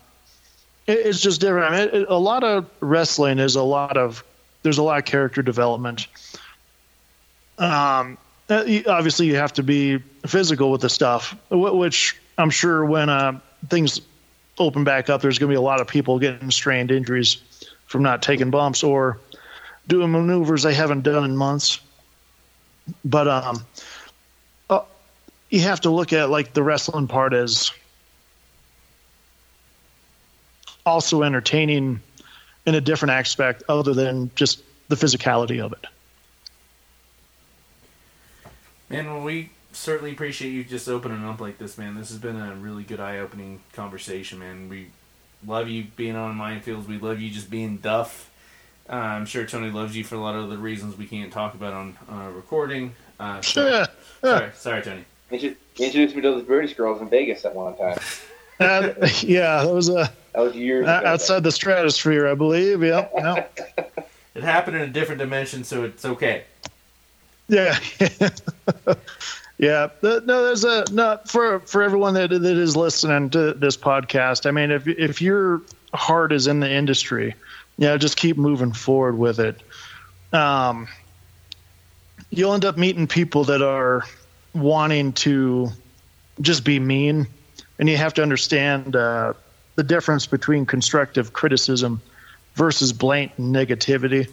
it, it's just different. I mean, it, a lot of wrestling is a lot of there's a lot of character development. Um, obviously, you have to be physical with the stuff, which I'm sure when uh, things open back up, there's going to be a lot of people getting strained injuries from not taking bumps or doing maneuvers they haven't done in months. But um, uh, you have to look at like the wrestling part as also entertaining in a different aspect other than just the physicality of it. Man, well, we certainly appreciate you just opening up like this, man. This has been a really good eye-opening conversation, man. We love you being on Mindfields. We love you just being Duff. Uh, I'm sure Tony loves you for a lot of the reasons we can't talk about on uh, recording. Uh, sorry, sorry, sorry, Tony. Introduced me to those British girls in Vegas at one time. Uh, yeah, that was a that was years outside the stratosphere, I believe. Yep. yep. it happened in a different dimension, so it's okay. Yeah. yeah. No, there's a no for for everyone that that is listening to this podcast. I mean, if if your heart is in the industry, yeah, just keep moving forward with it. Um, you'll end up meeting people that are wanting to just be mean, and you have to understand uh, the difference between constructive criticism versus blatant negativity.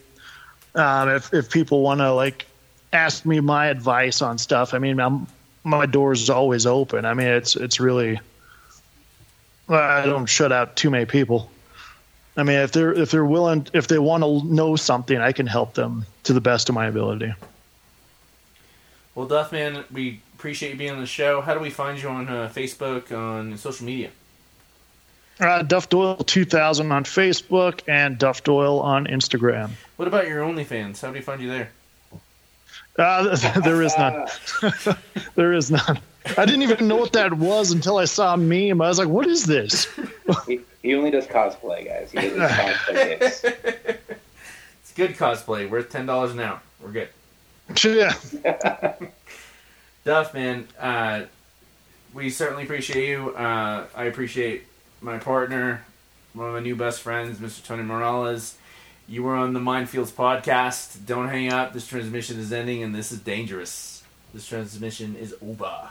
Um, if if people want to like ask me my advice on stuff, I mean, I'm, my doors is always open. I mean, it's it's really I don't shut out too many people. I mean, if they're if they're willing, if they want to know something, I can help them to the best of my ability. Well, Duffman, we appreciate you being on the show. How do we find you on uh, Facebook, on social media? Uh, Duff Doyle 2000 on Facebook and Duff Doyle on Instagram. What about your OnlyFans? How do we find you there? Uh, there is none. there is none. I didn't even know what that was until I saw a meme. I was like, "What is this?" he, he only does cosplay, guys. He does cosplay it's good cosplay. Worth ten dollars an hour. We're good. Yeah. Duff, man. Uh, we certainly appreciate you. Uh, I appreciate my partner, one of my new best friends, Mr. Tony Morales. You were on the Mindfields podcast. Don't hang up. This transmission is ending, and this is dangerous. This transmission is over.